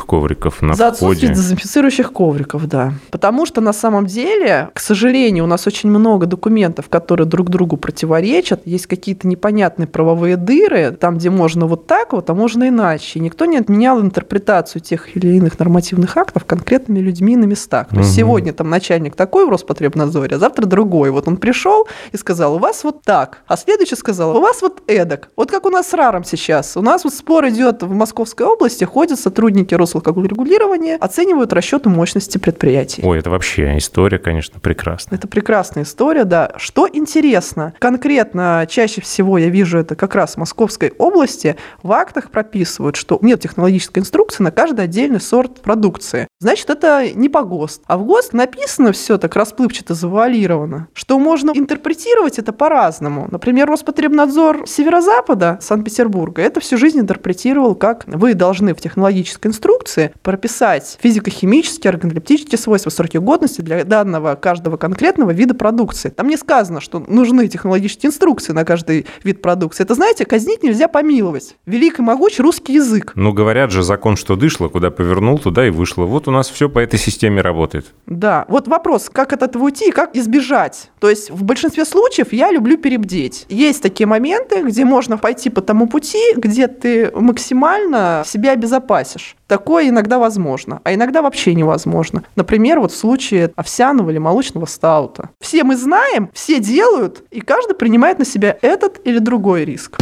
Дезинфицирующих ковриков на За входе. дезинфицирующих ковриков, да. Потому что на самом деле, к сожалению, у нас очень много документов, которые друг другу противоречат. Есть какие-то непонятные правовые дыры, там, где можно вот так вот, а можно иначе. И никто не отменял интерпретацию тех или иных нормативных актов конкретными людьми на местах. То есть Мгм. сегодня там начальник такой в Роспотребнадзоре, а завтра другой. Вот он пришел и сказал, у вас вот так, а следующий сказал, у вас вот эдак. Вот как у нас с РАРом сейчас. У нас вот спор идет в Московской области, ходят сотрудники Росалкогольрегулирования, оценивают расчеты мощности предприятий. Ой, это вообще история, конечно, прекрасная. Это прекрасная история, да. Что интересно, конкретно чаще всего я вижу это как раз в Московской области, в актах прописывают, что нет технологической инструкции на каждый отдельный сорт продукции. Значит, это не по ГОСТ. А в ГОСТ написано все так расплывчато, завуалировано, что можно интерпретировать это по-разному. Например, Роспотребнадзор Северо-Запада Санкт-Петербурга это всю жизнь интерпретировал как вы должны в технологической инструкции прописать физико-химические, органолептические свойства, сроки годности для данного каждого конкретного вида продукции. Там не сказано, что нужны технологические инструкции на каждый вид продукции. Это, знаете, казнить нельзя помиловать. Велик и могуч русский язык. Ну, говорят же, закон, что дышло, куда повернул, туда и вышло. Вот у нас все по этой системе работает. Да, вот вопрос, как от этого уйти и как избежать. То есть в большинстве случаев я люблю перебдеть. Есть такие моменты, где можно пойти по тому пути, где ты максимально себя обезопасишь. Такое иногда возможно, а иногда вообще невозможно. Например, вот в случае овсяного или молочного стаута. Все мы знаем, все делают, и каждый принимает на себя этот или другой риск.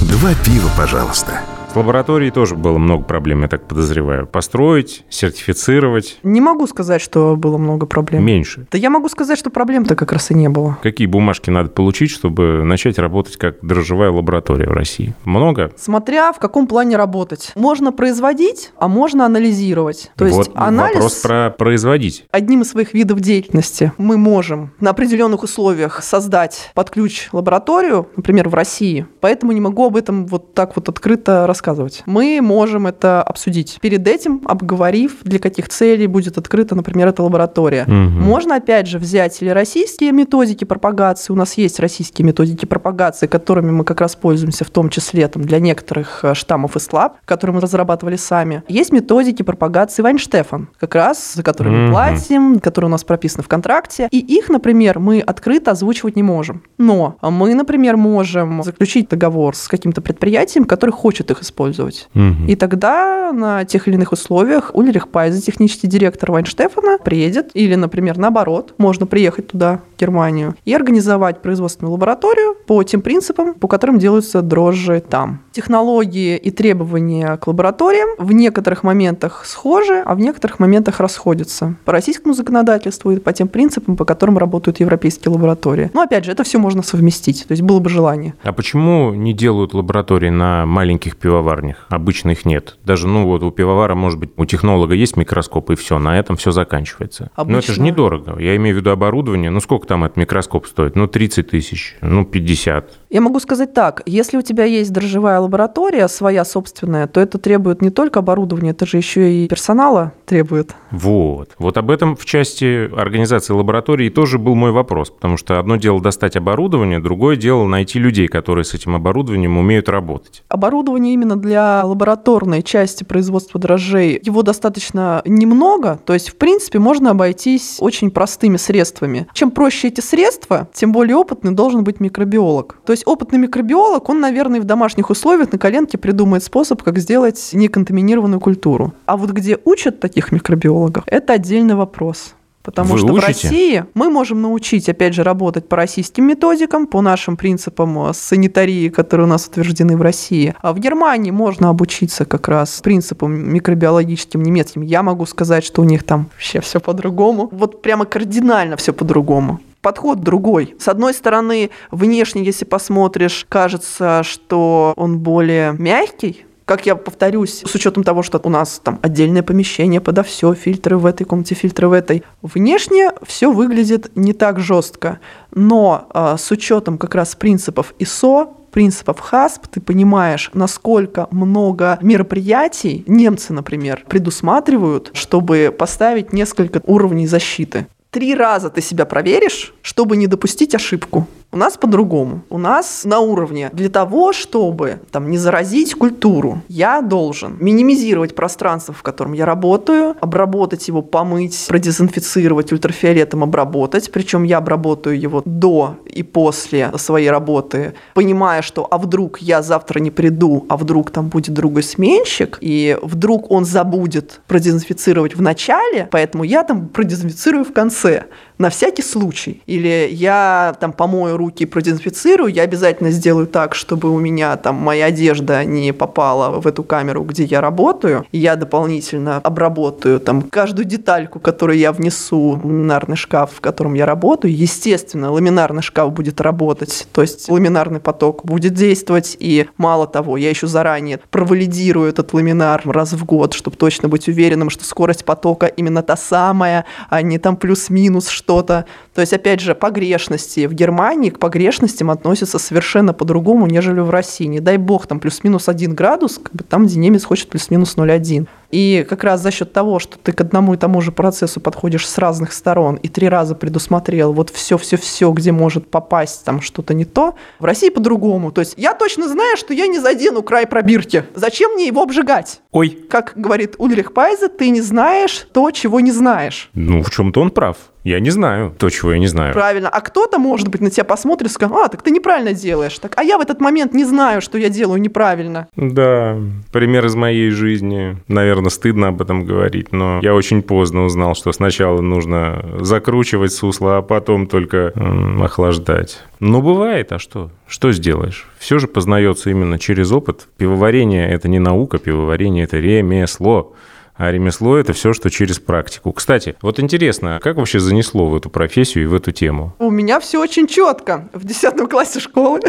Два пива, пожалуйста. С лабораторией тоже было много проблем, я так подозреваю. Построить, сертифицировать. Не могу сказать, что было много проблем. Меньше. Да я могу сказать, что проблем-то как раз и не было. Какие бумажки надо получить, чтобы начать работать как дрожжевая лаборатория в России? Много? Смотря в каком плане работать. Можно производить, а можно анализировать. То вот есть анализ... вопрос про производить. Одним из своих видов деятельности мы можем на определенных условиях создать под ключ лабораторию, например, в России. Поэтому не могу об этом вот так вот открыто рассказывать. Мы можем это обсудить. Перед этим обговорив, для каких целей будет открыта, например, эта лаборатория. Угу. Можно, опять же, взять или российские методики пропагации. У нас есть российские методики пропагации, которыми мы как раз пользуемся, в том числе там, для некоторых э, штаммов и слаб, которые мы разрабатывали сами. Есть методики пропагации Вайнштефан, как раз за которые мы Мгм. платим, которые у нас прописаны в контракте. И их, например, мы открыто озвучивать не можем. Но мы, например, можем заключить договор с каким-то предприятием, который хочет их использовать. Мгм. И тогда на тех или иных условиях Ульрих Пайзе, технический директор Вайнштефана, приедет, или, например, наоборот, можно приехать туда, в Германию, и организовать производственную лабораторию по тем принципам, по которым делаются дрожжи там. Технологии и требования к лабораториям в некоторых моментах схожи, а в некоторых моментах расходятся. По российскому законодательству и по тем принципам, по которым работают европейские лаборатории. Но, опять же, это все можно совместить, то есть было бы желание. А почему не делают лаборатории на маленьких пивоварнях? Обычно их нет. Даже, ну вот у пивовара, может быть, у технолога есть микроскоп, и все, на этом все заканчивается. Но это же Обычно- недорого. Я имею в виду оборудование. Ну сколько там этот микроскоп стоит? Ну 30 тысяч, ну 50. Я могу сказать так, если у тебя есть дрожжевая лаборатория, своя собственная, то это требует не только оборудования, это же еще и персонала требует. Вот. Вот об этом в части организации лаборатории тоже был мой вопрос, потому что одно дело достать оборудование, другое дело найти людей, которые с этим оборудованием умеют работать. Оборудование именно для лабораторной части производства дрожжей, его достаточно немного, то есть, в принципе, можно обойтись очень простыми средствами. Чем проще эти средства, тем более опытный должен быть микробиолог. То есть опытный микробиолог, он, наверное, в домашних условиях на коленке придумает способ, как сделать неконтаминированную культуру. А вот где учат таких микробиологов, это отдельный вопрос. Потому Вы что в учите? России мы можем научить, опять же, работать по российским методикам, по нашим принципам э, санитарии, которые у нас утверждены в России. А в Германии можно обучиться как раз принципам микробиологическим немецким. Я могу сказать, что у них там вообще все по-другому. Вот прямо кардинально все по-другому подход другой. С одной стороны, внешне, если посмотришь, кажется, что он более мягкий, как я повторюсь, с учетом того, что у нас там отдельное помещение подо все, фильтры в этой комнате, фильтры в этой. Внешне все выглядит не так жестко, но а, с учетом как раз принципов ИСО, принципов ХАСП, ты понимаешь, насколько много мероприятий немцы, например, предусматривают, чтобы поставить несколько уровней защиты. Три раза ты себя проверишь, чтобы не допустить ошибку. У нас по-другому. У нас на уровне для того, чтобы там, не заразить культуру, я должен минимизировать пространство, в котором я работаю, обработать его, помыть, продезинфицировать, ультрафиолетом обработать. Причем я обработаю его до и после своей работы, понимая, что а вдруг я завтра не приду, а вдруг там будет другой сменщик, и вдруг он забудет продезинфицировать в начале, поэтому я там продезинфицирую в конце на всякий случай. Или я там помою руки и продезинфицирую, я обязательно сделаю так, чтобы у меня там моя одежда не попала в эту камеру, где я работаю. Я дополнительно обработаю там каждую детальку, которую я внесу в ламинарный шкаф, в котором я работаю. Естественно, ламинарный шкаф будет работать, то есть ламинарный поток будет действовать. И мало того, я еще заранее провалидирую этот ламинар раз в год, чтобы точно быть уверенным, что скорость потока именно та самая, а не там плюс-минус что-то. То есть, опять же, погрешности. В Германии к погрешностям относятся совершенно по-другому, нежели в России. Не дай бог, там плюс-минус 1 градус, как бы там, где немец хочет плюс-минус 0,1. И как раз за счет того, что ты к одному и тому же процессу подходишь с разных сторон и три раза предусмотрел вот все-все-все, где может попасть там что-то не то, в России по-другому. То есть я точно знаю, что я не задену край пробирки. Зачем мне его обжигать? Ой, Как говорит Ульрих Пайзе, ты не знаешь то, чего не знаешь. ну в чем-то он прав. Я не знаю. То, чего я не знаю. Правильно. А кто-то, может быть, на тебя посмотрит и скажет, а, так ты неправильно делаешь. Так, а я в этот момент не знаю, что я делаю неправильно. Да, пример из моей жизни. Наверное, стыдно об этом говорить, но я очень поздно узнал, что сначала нужно закручивать сусло, а потом только м, охлаждать. Ну, бывает, а что? Что сделаешь? Все же познается именно через опыт. Пивоварение – это не наука, пивоварение – это ремесло. А ремесло – это все, что через практику. Кстати, вот интересно, как вообще занесло в эту профессию и в эту тему? У меня все очень четко. В 10 классе школы.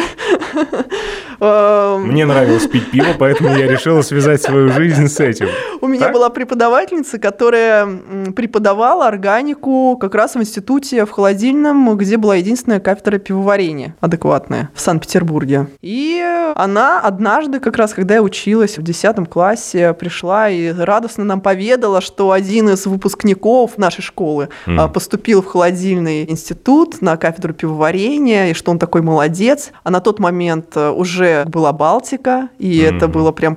Эм, Мне нравилось пить пиво, поэтому я решила связать свою жизнь с этим. У меня Так? была преподавательница, которая преподавала органику как раз в институте в холодильном, где была единственная кафедра пивоварения адекватная в Санкт-Петербурге. И она однажды, как раз когда я училась в 10 классе, пришла и радостно нам поведала, что один из выпускников нашей школы а, поступил в холодильный институт на кафедру пивоварения, и что он такой молодец. А на тот момент э, уже была Балтика, и это Мгм. было прям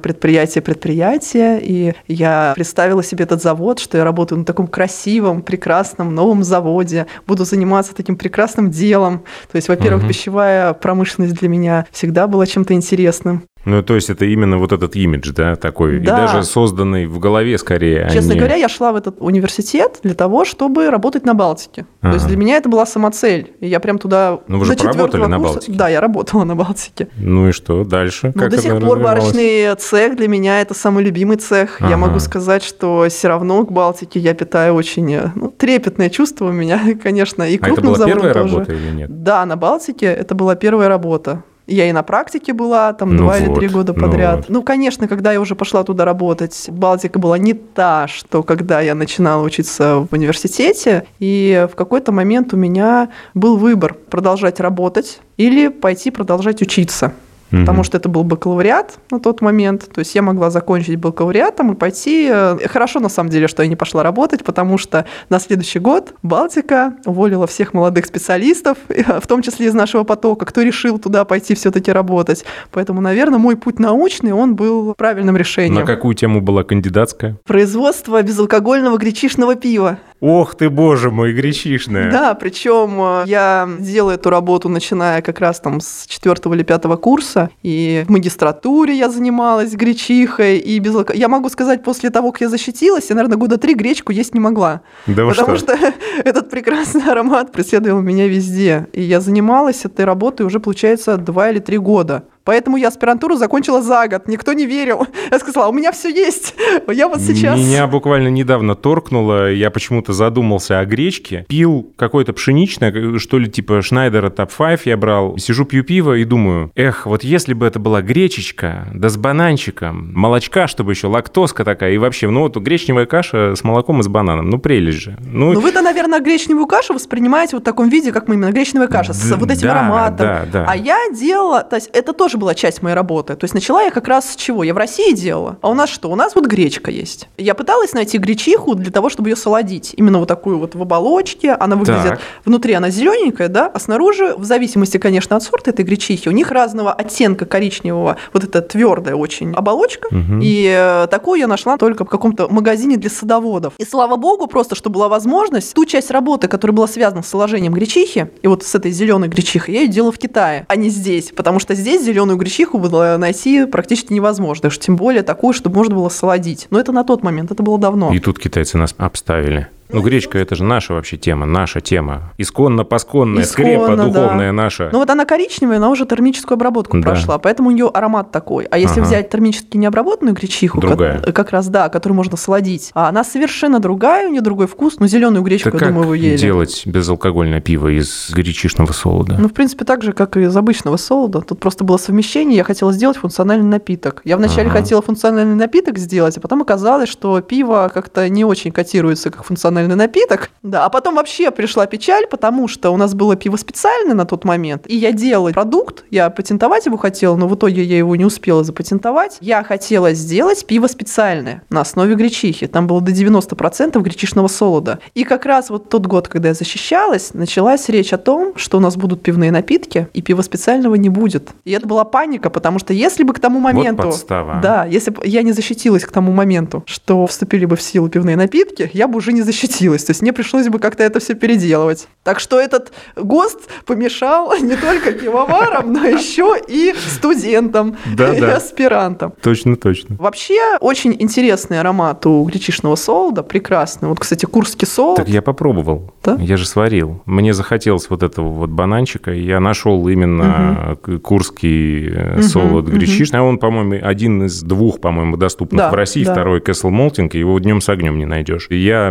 предприятие-предприятие, и я представила себе этот завод, что я работаю на таком красивом, прекрасном новом заводе, буду заниматься таким прекрасным делом. То есть, во-первых, Мгм. пищевая промышленность для меня всегда была чем-то интересным. Ну, то есть это именно вот этот имидж, да, такой, и Да. даже созданный в голове скорее, а Честно не- говоря, я шла в этот университет для того, чтобы работать на Балтике. То есть для меня это была самоцель. И я прям туда... Ну, вы же поработали на курса- Балтике. Да, я работала на Балтике. Ну и что дальше? Но Как до сих пор варочный цех для меня это самый любимый цех. Я Ага. могу сказать, что все равно к Балтике я питаю очень ну, трепетное чувство у меня, конечно, и А это крупным была первая тоже. работа или нет? Да, на Балтике это была первая работа. Я и на практике была там Ну два или вот, три года ну подряд. вот. Ну, конечно, когда я уже пошла туда работать, Балтика была не та, что когда я начинала учиться в университете. И в какой-то момент у меня был выбор продолжать работать или пойти продолжать учиться. Потому Мгм. что это был бакалавриат на тот момент. То есть я могла закончить бакалавриатом и пойти. э, Хорошо, на самом деле, что я не пошла работать, потому что на следующий год Балтика уволила всех молодых специалистов, в том числе из нашего потока, кто решил туда пойти все-таки работать. Поэтому, наверное, мой путь научный, он был правильным решением. На какую тему была кандидатская? Производство безалкогольного гречишного пива. Ох ты, боже мой, гречишная. Да, причем э, я делаю эту работу, начиная как раз там с четвертого или пятого курса, и в магистратуре я занималась гречихой, и без Я могу сказать, после того, как я защитилась, я, наверное, года три гречку есть не могла. Да потому что? что этот прекрасный аромат преследовал меня везде. И я занималась этой работой уже, получается, два или три года. Поэтому я аспирантуру закончила за год. Никто не верил. Я сказала, у меня все есть. Я вот сейчас... Меня буквально недавно торкнуло, я почему-то задумался о гречке. Пил какое-то пшеничное, что ли, типа Шнайдера Топ 5 я брал. Сижу, пью пиво и думаю, эх, вот если бы это была гречечка, да с бананчиком, молочка, чтобы еще лактозка такая, и вообще, ну вот гречневая каша с молоком и с бананом, ну прелесть же. Ну, Ну, вы-то, наверное, гречневую кашу воспринимаете вот в таком виде, как мы именно гречневая каша, с вот этим да, ароматом. да, да. А я делала, то есть это тоже была часть моей работы. То есть начала я как раз с чего? Я в России делала. А у нас что? У нас вот гречка есть. Я пыталась найти гречиху для того, чтобы ее солодить. Именно вот такую вот в оболочке. Она выглядит, Так. внутри она зелененькая, да, а снаружи, в зависимости, конечно, от сорта этой гречихи, у них разного оттенка коричневого, вот эта твердая очень оболочка. Мгм. И э, такую я нашла только в каком-то магазине для садоводов. И слава богу, просто, что была возможность, ту часть работы, которая была связана с сложением гречихи, и вот с этой зеленой гречихой, я ее делала в Китае, а не здесь. Потому что здесь зеленую гречиху было найти практически невозможно. Уж тем более такую, чтобы можно было солодить. Но это на тот момент, это было давно. И тут китайцы нас обставили. Ну, гречка это же наша вообще тема, наша тема. Исконно-посконная, скрепа да. духовная наша. Ну вот она коричневая, она уже термическую обработку Да. прошла, поэтому у нее аромат такой. А если Ага. взять термически необработанную гречиху. Как, как раз да, которую можно сладить, а она совершенно другая, у нее другой вкус. Ну зеленую гречку, Так я как думаю, вы ели. делать безалкогольное пиво из гречишного солода? Ну, в принципе, так же, как и из обычного солода. Тут просто было совмещение, я хотела сделать функциональный напиток. Я вначале Ага. хотела функциональный напиток сделать, а потом оказалось, что пиво как-то не очень котируется как функциональный напиток. Да, а потом вообще пришла печаль, потому что у нас было пиво специальное на тот момент, и я делала продукт, я патентовать его хотела, но в итоге я его не успела запатентовать. Я хотела сделать пиво специальное на основе гречихи. Там было до 90% гречишного солода. И как раз вот тот год, когда я защищалась, началась речь о том, что у нас будут пивные напитки, и пива специального не будет. И это была паника, потому что если бы к тому моменту... подстава. Да, если бы я не защитилась к тому моменту, что вступили бы в силу пивные напитки, я бы уже не защитилась запретилось. То есть мне пришлось бы как-то это все переделывать. Так что этот ГОСТ помешал не только пивоварам, но еще и студентам Да, и да. аспирантам. Точно, точно. Вообще, очень интересный аромат у гречишного солода, прекрасный. Вот, кстати, курский солод. Так я попробовал. Да? Я же сварил. Мне захотелось вот этого вот бананчика. и Я нашел именно к- курский Мгм, солод мгм. гречишный. А он, по-моему, один из двух, по-моему, доступных Да, в России. да. Второй Castle Malting. Его днем с огнем не найдешь. Я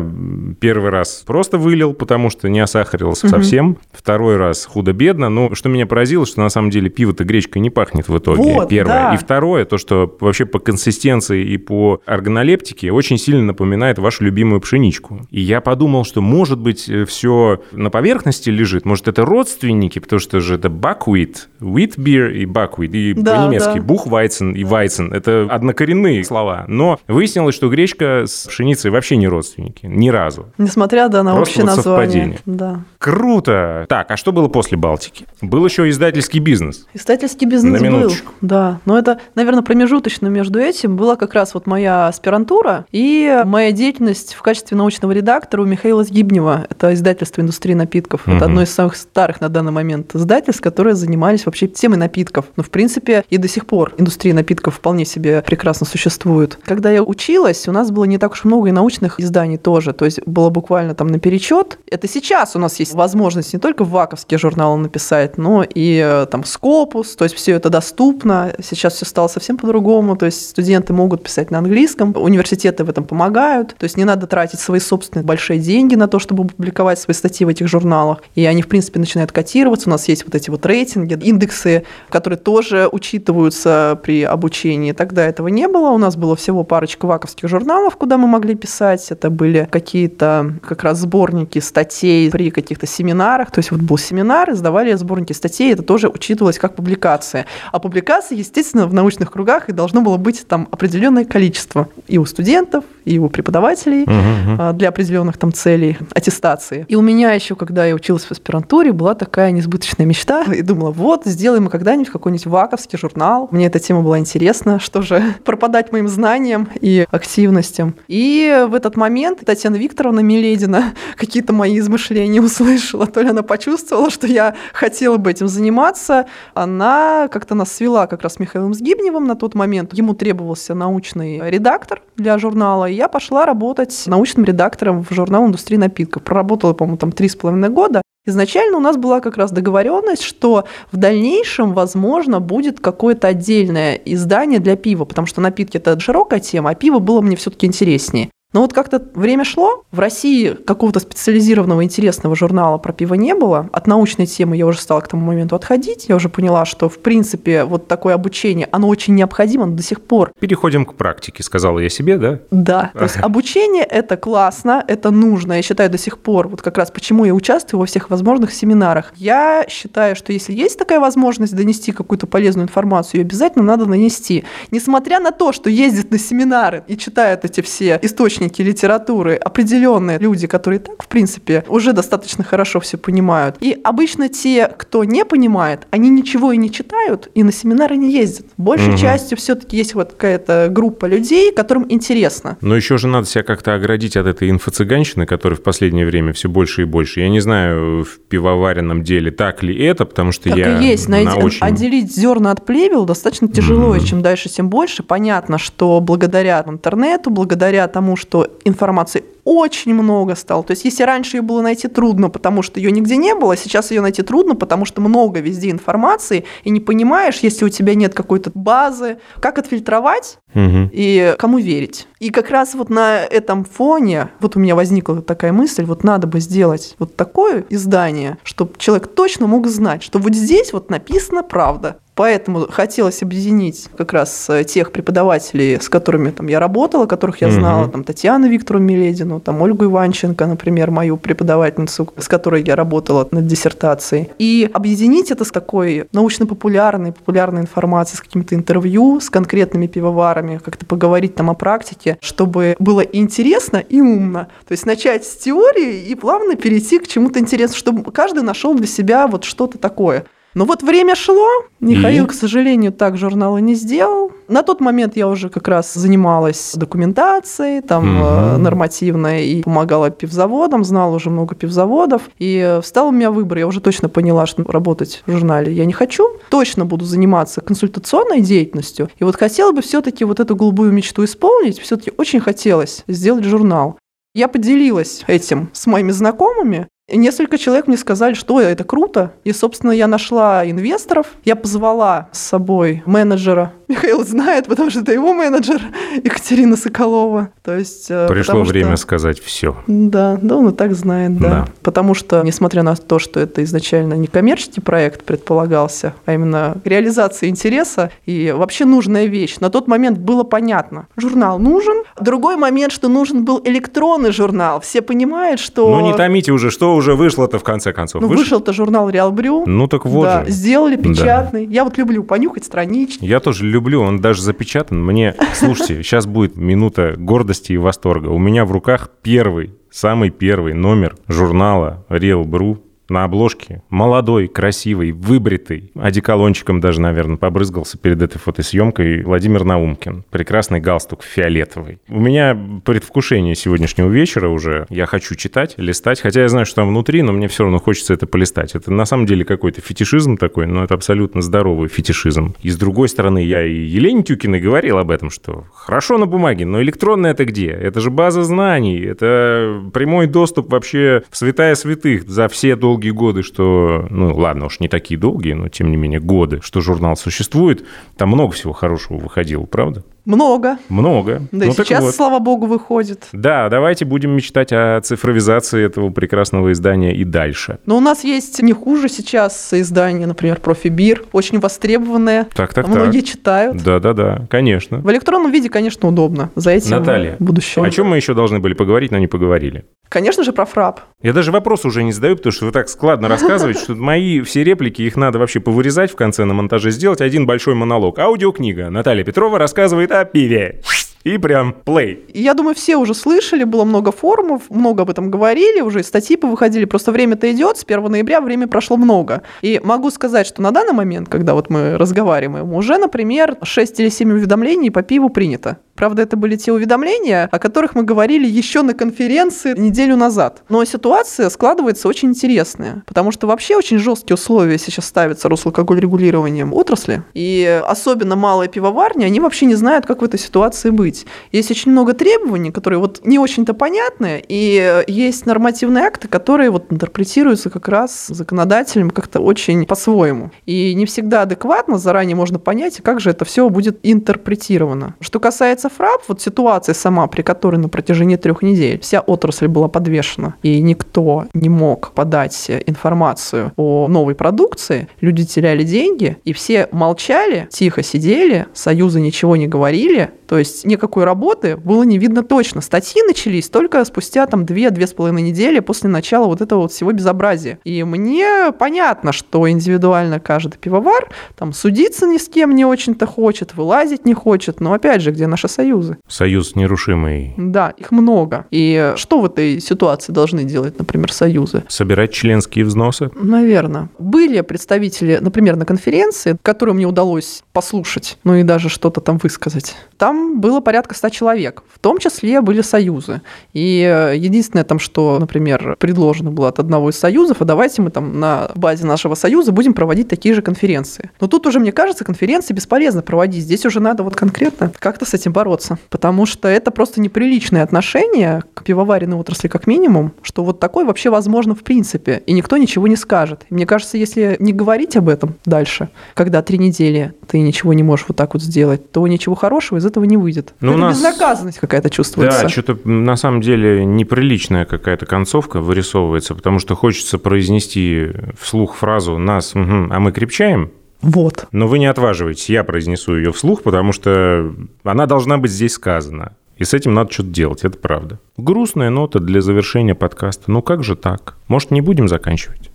первый раз просто вылил, потому что не осахарился Мгм. совсем. Второй раз худо-бедно. Но что меня поразило, что на самом деле пиво-то гречкой не пахнет в итоге. Вот, Первое. да. И второе, то, что вообще по консистенции и по органолептике очень сильно напоминает вашу любимую пшеничку. И я подумал, что, может быть, все на поверхности лежит, может, это родственники, потому что же это buckwheat, wheat beer и buckwheat, и Да, по-немецки да. бухвайцен и вайцен. Это однокоренные слова. Но выяснилось, что гречка с пшеницей вообще не родственники. Ни разу. Несмотря да, на Просто общее вот название. совпадение. Да. Круто! Так, а что было после Балтики? Был еще издательский бизнес. Издательский бизнес На был. минуточку. Да. Но это, наверное, промежуточно между этим была как раз вот моя аспирантура и моя деятельность в качестве научного редактора у Михаила Сгибнева. Это издательство индустрии напитков. Мгм. Это одно из самых старых на данный момент издательств, которые занимались вообще темой напитков. Но, в принципе, и до сих пор индустрия напитков вполне себе прекрасно существует. Когда я училась, у нас было не так уж много и научных изданий тоже. То есть было буквально там наперечет. Это сейчас у нас есть возможность не только в ваковские журналы написать, но и э, там Скопус, то есть все это доступно. Сейчас все стало совсем по-другому, то есть студенты могут писать на английском, университеты в этом помогают, то есть не надо тратить свои собственные большие деньги на то, чтобы публиковать свои статьи в этих журналах, и они, в принципе, начинают котироваться, у нас есть вот эти вот рейтинги, индексы, которые тоже учитываются при обучении. Тогда этого не было, у нас было всего парочка ваковских журналов, куда мы могли писать, это были какие-то как раз сборники статей при каких-то семинарах, то есть вот был семинар, издавали сборники статей, это тоже учитывалось как публикация. А публикаций, естественно, в научных кругах и должно было быть там определенное количество и у студентов, и у преподавателей а, для определенных там целей аттестации. И у меня еще, когда я училась в аспирантуре, была такая несбыточная мечта. И думала, вот, сделаем мы когда-нибудь какой-нибудь ваковский журнал. Мне эта тема была интересна, что же пропадать моим знаниям и активностям. И в этот момент Татьяна Викторовна Миледина какие-то мои измышления услышала. То ли она почувствовала, что я хотела бы этим заниматься. Она как-то нас свела как раз с Михаилом Сгибневым на тот момент. Ему требовался научный редактор для журнала. И я пошла работать научным редактором в журнал «Индустрия напитков». Проработала, по-моему, там три с половиной года. Изначально у нас была как раз договоренность, что в дальнейшем, возможно, будет какое-то отдельное издание для пива, потому что напитки это широкая тема, а пиво было мне все-таки интереснее. Но вот как-то время шло, в России какого-то специализированного интересного журнала про пиво не было. От научной темы я уже стала к тому моменту отходить. Я уже поняла, что, в принципе, вот такое обучение, оно очень необходимо оно до сих пор. Переходим к практике, сказала я себе, да? Да, то есть обучение – это классно, это нужно. Я считаю до сих пор, вот как раз почему я участвую во всех возможных семинарах. Я считаю, что если есть такая возможность донести какую-то полезную информацию, ее обязательно надо нанести. Несмотря на то, что ездят на семинары и читают эти все источники литературы, определенные люди, которые так, в принципе, уже достаточно хорошо все понимают. И обычно те, кто не понимает, они ничего и не читают, и на семинары не ездят. Большей Мгм. частью все-таки есть вот какая-то группа людей, которым интересно. Но еще же надо себя как-то оградить от этой инфо-цыганщины, которая в последнее время все больше и больше. Я не знаю, в пивоваренном деле так ли это, потому что Так я и есть. На очень... Отделить зерна от плевел достаточно тяжело, и Мгм. чем дальше, тем больше. Понятно, что благодаря интернету, благодаря тому, что информации очень много стало. То есть, если раньше ее было найти трудно, потому что ее нигде не было, сейчас ее найти трудно, потому что много везде информации, и не понимаешь, если у тебя нет какой-то базы, как отфильтровать Мгм. и кому верить. И как раз вот на этом фоне, вот у меня возникла такая мысль, вот надо бы сделать вот такое издание, чтобы человек точно мог знать, что вот здесь вот написана правда. Поэтому хотелось объединить как раз э, тех преподавателей, с которыми там, я работала, которых я знала, Мгм. там Татьяну Викторовну Миледину, там Ольгу Иванченко, например, мою преподавательницу, с которой я работала над диссертацией. И объединить это с такой научно-популярной, популярной информацией, с какими-то интервью, с конкретными пивоварами, как-то поговорить там о практике, чтобы было интересно, и умно. То есть начать с теории и плавно перейти к чему-то интересному, чтобы каждый нашел для себя вот что-то такое. Но вот время шло, Михаил, И? к сожалению, так журналы не сделал. На тот момент я уже как раз занималась документацией, там, Мгм. э, нормативной, и помогала пивзаводам, знала уже много пивзаводов. И э, встал у меня выбор, я уже точно поняла, что работать в журнале я не хочу, точно буду заниматься консультационной деятельностью. И вот хотела бы все-таки вот эту голубую мечту исполнить, все-таки очень хотелось сделать журнал. Я поделилась этим с моими знакомыми, несколько человек мне сказали, что это круто. И, собственно, я нашла инвесторов. Я позвала с собой менеджера. Михаил знает, потому что это его менеджер, Екатерина Соколова. То есть, э, Пришло потому что- время сказать все. Да, да, он и так знает, да. Да. Потому что, несмотря на то, что это изначально не коммерческий проект предполагался, а именно реализация интереса и вообще нужная вещь, на тот момент было понятно. Журнал нужен. Другой момент, что нужен был электронный журнал. Все понимают, что... Ну не томите уже, что уже вышло-то в конце концов? Ну, вышел-то журнал Реал Брю. Ну так вот да, же. сделали Да. печатный. Я вот люблю понюхать странички. Я тоже люблю, он даже запечатан. Мне, слушайте, сейчас будет минута гордости и восторга. У меня в руках первый, самый первый номер журнала Real Brew на обложке. Молодой, красивый, выбритый. Одеколончиком даже, наверное, побрызгался перед этой фотосъемкой Владимир Наумкин. Прекрасный галстук фиолетовый. У меня предвкушение сегодняшнего вечера уже. Я хочу читать, листать. Хотя я знаю, что там внутри, но мне все равно хочется это полистать. Это на самом деле какой-то фетишизм такой, но это абсолютно здоровый фетишизм. И с другой стороны, я и Елене Тюкиной говорил об этом, что хорошо на бумаге, но электронно это где? Это же база знаний, это прямой доступ вообще в святая святых за все долгие годы, что, ну ладно уж не такие долгие, но тем не менее годы, что журнал существует. Там много всего хорошего выходило, правда? Много. Много. Да Ну и сейчас, вот. слава богу, выходит. Да, давайте будем мечтать о цифровизации этого прекрасного издания и дальше. Но у нас есть не хуже сейчас издание, например, «Профибир», очень востребованное. Так, так, Многие так. читают. Да-да-да, конечно. В электронном виде, конечно, удобно. За этим Наталья, будущее. О чем мы еще должны были поговорить, но не поговорили? Конечно же, про фрап. Я даже вопрос уже не задаю, потому что вы так складно рассказываете, что мои все реплики, их надо вообще повырезать в конце на монтаже, сделать один большой монолог. Аудиокнига. Наталья Петрова рассказывает о пиве. И прям плей. Я думаю, все уже слышали, было много форумов, много об этом говорили, уже статьи повыходили, просто время-то идет, с 1 ноября время прошло много. И могу сказать, что на данный момент, когда вот мы разговариваем, уже, например, 6 или 7 уведомлений по пиву принято. Правда, это были те уведомления, о которых мы говорили еще на конференции неделю назад. Но ситуация складывается очень интересная, потому что вообще очень жесткие условия сейчас ставятся Росалкоголь регулированием отрасли. И особенно малые пивоварни, они вообще не знают, как в этой ситуации быть. Есть очень много требований, которые вот не очень-то понятны, и есть нормативные акты, которые вот интерпретируются как раз законодателем как-то очень по-своему. И не всегда адекватно, заранее можно понять, как же это все будет интерпретировано. Что касается фрап, вот ситуация сама, при которой на протяжении трех недель вся отрасль была подвешена, и никто не мог подать информацию о новой продукции, люди теряли деньги, и все молчали, тихо сидели, союзы ничего не говорили, то есть никакой работы было не видно точно. Статьи начались только спустя там 2-2,5 недели после начала вот этого вот всего безобразия. И мне понятно, что индивидуально каждый пивовар там судиться ни с кем не очень-то хочет, вылазить не хочет, но опять же, где наши союзы? Союз нерушимый. Да, их много. И что в этой ситуации должны делать, например, союзы? Собирать членские взносы. Наверное. Были представители, например, на конференции, которую мне удалось послушать, ну и даже что-то там высказать. Там было порядка 100 человек. В том числе были союзы. И э, единственное там, что, например, предложено было от одного из союзов, а давайте мы там на базе нашего союза будем проводить такие же конференции. Но тут уже, мне кажется, конференции бесполезно проводить. Здесь уже надо вот конкретно как-то с этим бороться. Потому что это просто неприличное отношение к пивоваренной отрасли как минимум, что вот такое вообще возможно в принципе, и никто ничего не скажет. Мне кажется, если не говорить об этом дальше, когда три недели ты ничего не можешь вот так вот сделать, то ничего хорошего из этого не выйдет. Ну, это нас- безнаказанность какая-то чувствуется. Да, что-то на самом деле неприличная какая-то концовка вырисовывается, потому что хочется произнести вслух фразу «нас, мгм, а мы крепчаем», Вот. но вы не отваживаетесь, я произнесу ее вслух, потому что она должна быть здесь сказана. И с этим надо что-то делать, это правда. Грустная нота для завершения подкаста. Ну как же так? Может, не будем заканчивать?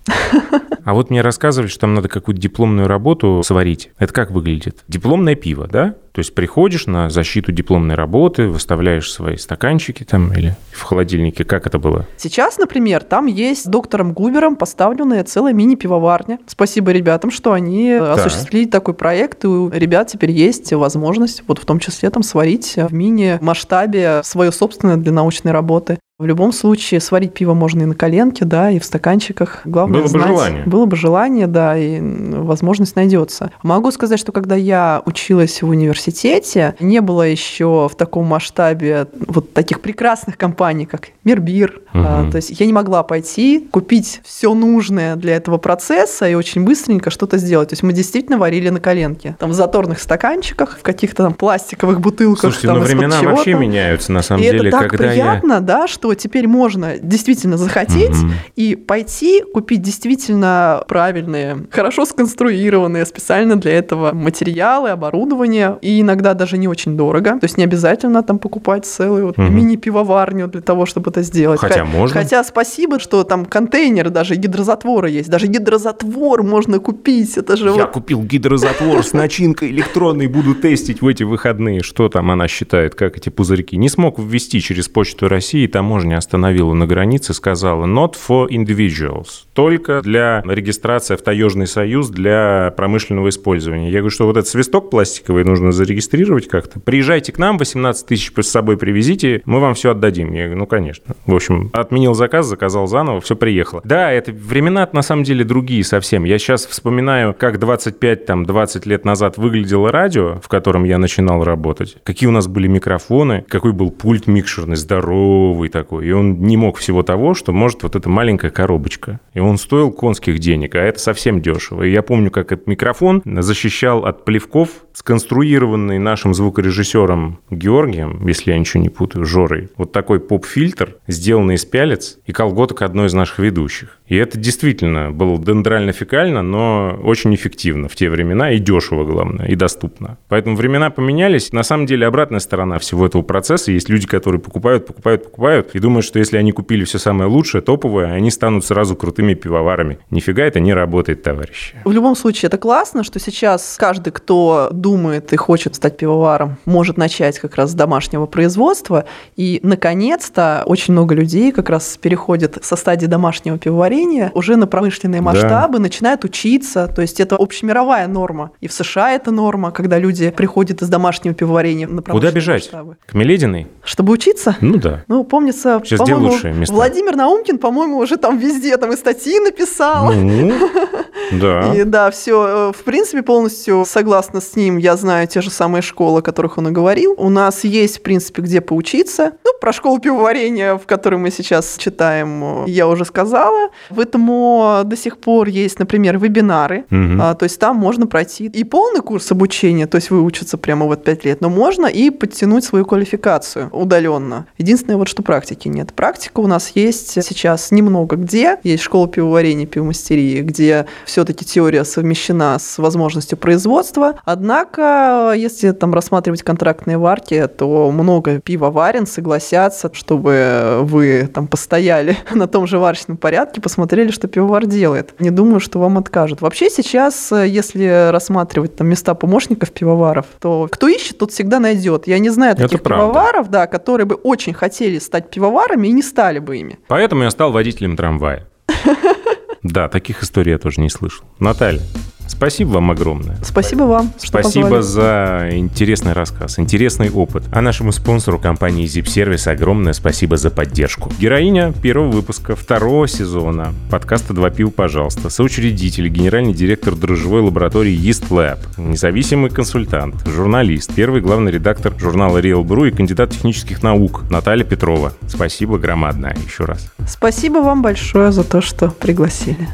А вот мне рассказывали, что там надо какую-то дипломную работу сварить. Это как выглядит? Дипломное пиво, да? То есть приходишь на защиту дипломной работы, выставляешь свои стаканчики там или в холодильнике. Как это было? Сейчас, например, там есть доктором Губером поставленная целая мини-пивоварня. Спасибо ребятам, что они осуществили такой проект, и у ребят теперь есть возможность вот в том числе там сварить в мини-масштабе свое собственное для научной работы. В любом случае, сварить пиво можно и на коленке, да, и в стаканчиках. Главное Было бы знать, желание. Было бы желание, да, и возможность найдется. Могу сказать, что когда я училась в университете, не было еще в таком масштабе вот таких прекрасных компаний, как Мирбир. А, Мгм. то есть я не могла пойти, купить все нужное для этого процесса и очень быстренько что-то сделать. То есть мы действительно варили на коленке. Там в заторных стаканчиках, в каких-то там пластиковых бутылках. Слушайте, там ну времена вообще меняются, на самом И деле, это так когда приятно, да, что теперь можно действительно захотеть Мгм. и пойти купить действительно правильные, хорошо сконструированные специально для этого материалы, оборудование, и иногда даже не очень дорого. То есть не обязательно там покупать целую вот Мгм. мини-пивоварню для того, чтобы это сделать. Хотя Ха- можно. Хотя спасибо, что там контейнеры, даже гидрозатворы есть. Даже гидрозатвор можно купить. Это же Я вот купил гидрозатвор с начинкой электронной, буду тестить в эти выходные. Что там она считает, как эти пузырьки? Не смог ввести через Почту России, таможня остановила на границе, сказала not for individuals, только для регистрации в Таежный союз для промышленного использования. Я говорю, что вот этот свисток пластиковый нужно зарегистрировать как-то. Приезжайте к нам, 18 тысяч с собой привезите, мы вам все отдадим. Я говорю, ну, конечно. В общем, отменил заказ, заказал заново, все приехало. Да, это времена на самом деле другие совсем. Я сейчас вспоминаю, как 25-20 лет назад выглядело радио, в котором я начинал работать. Какие у нас были микрофоны, какой был пульт микшерный, здоровый такой. И он не мог всего того, что может вот эта маленькая коробочка. И он стоил конских денег, а это совсем дешево. И я помню, как этот микрофон защищал от плевков, сконструированный нашим звукорежиссером Георгием, если я ничего не путаю, Жорой. Вот такой поп-фильтр, сделанный из пялец и колготок одной из наших ведущих. И это действительно было дендрально-фекально, но очень эффективно в те времена и дешево, главное, и доступно. Поэтому времена поменялись. На самом деле обратная сторона всего этого процесса. Есть люди, которые покупают, покупают, покупают и думают, что если они купили все самое лучшее, топовое, они станут сразу крутыми пивоварами. Нифига это не работает, товарищи. В любом случае, это классно, что сейчас каждый, кто думает и хочет стать пивоваром, может начать как раз с домашнего производства. И, наконец-то, очень много людей как раз переходят со стадии домашнего пивоварения уже на промышленные Да. масштабы, начинают учиться. То есть это общемировая норма. И в США это норма, когда люди приходят из домашнего пивоварения на Куда промышленные бежать? масштабы. К Мелединой? Чтобы учиться? Ну да. Ну, помнится, Сейчас где по-моему, лучшие места? Владимир Наумкин, по-моему, уже там везде там и статьи написал. Ну, да. И да, все, в принципе, полностью согласна с ним. Я знаю те же самые школы, о которых он и говорил. У нас есть, в принципе, где поучиться. Ну, про школу пивоварения, в которой мы сейчас читаем, я уже сказала. В ЭТМО до сих пор есть, например, вебинары. Мгм. А, то есть там можно пройти и полный курс обучения, то есть выучиться прямо вот 5 лет, но можно и подтянуть свою квалификацию удаленно. Единственное, вот что практики нет. Практика у нас есть сейчас немного где. Есть школа пивоварения, пивомастерии, где все-таки теория совмещена с возможностью производства. Однако, если там рассматривать контрактные варки, то много пивоварен согласятся, чтобы вы там постояли на том же варочном порядке, посмотрели, что пивовар делает. Не думаю, что вам откажут. Вообще сейчас, если рассматривать там места помощников пивоваров, то кто ищет, тот всегда найдет. Я не знаю таких пивоваров, да, которые бы очень хотели стать пивоварами и не стали бы ими. Поэтому я стал водителем трамвая. Да, таких историй я тоже не слышал. Наталья, спасибо вам огромное. Спасибо вам, Спасибо позвали. за интересный рассказ, интересный опыт. А нашему спонсору компании Zip Service огромное спасибо за поддержку. Героиня первого выпуска второго сезона подкаста «Два пива, пожалуйста», соучредитель, генеральный директор дрожжевой лаборатории Yeast Lab, независимый консультант, журналист, первый главный редактор журнала Real Brew и кандидат технических наук Наталья Петрова. Спасибо громадное еще раз. Спасибо вам большое за то, что пригласили.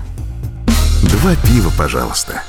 Два пива, пожалуйста.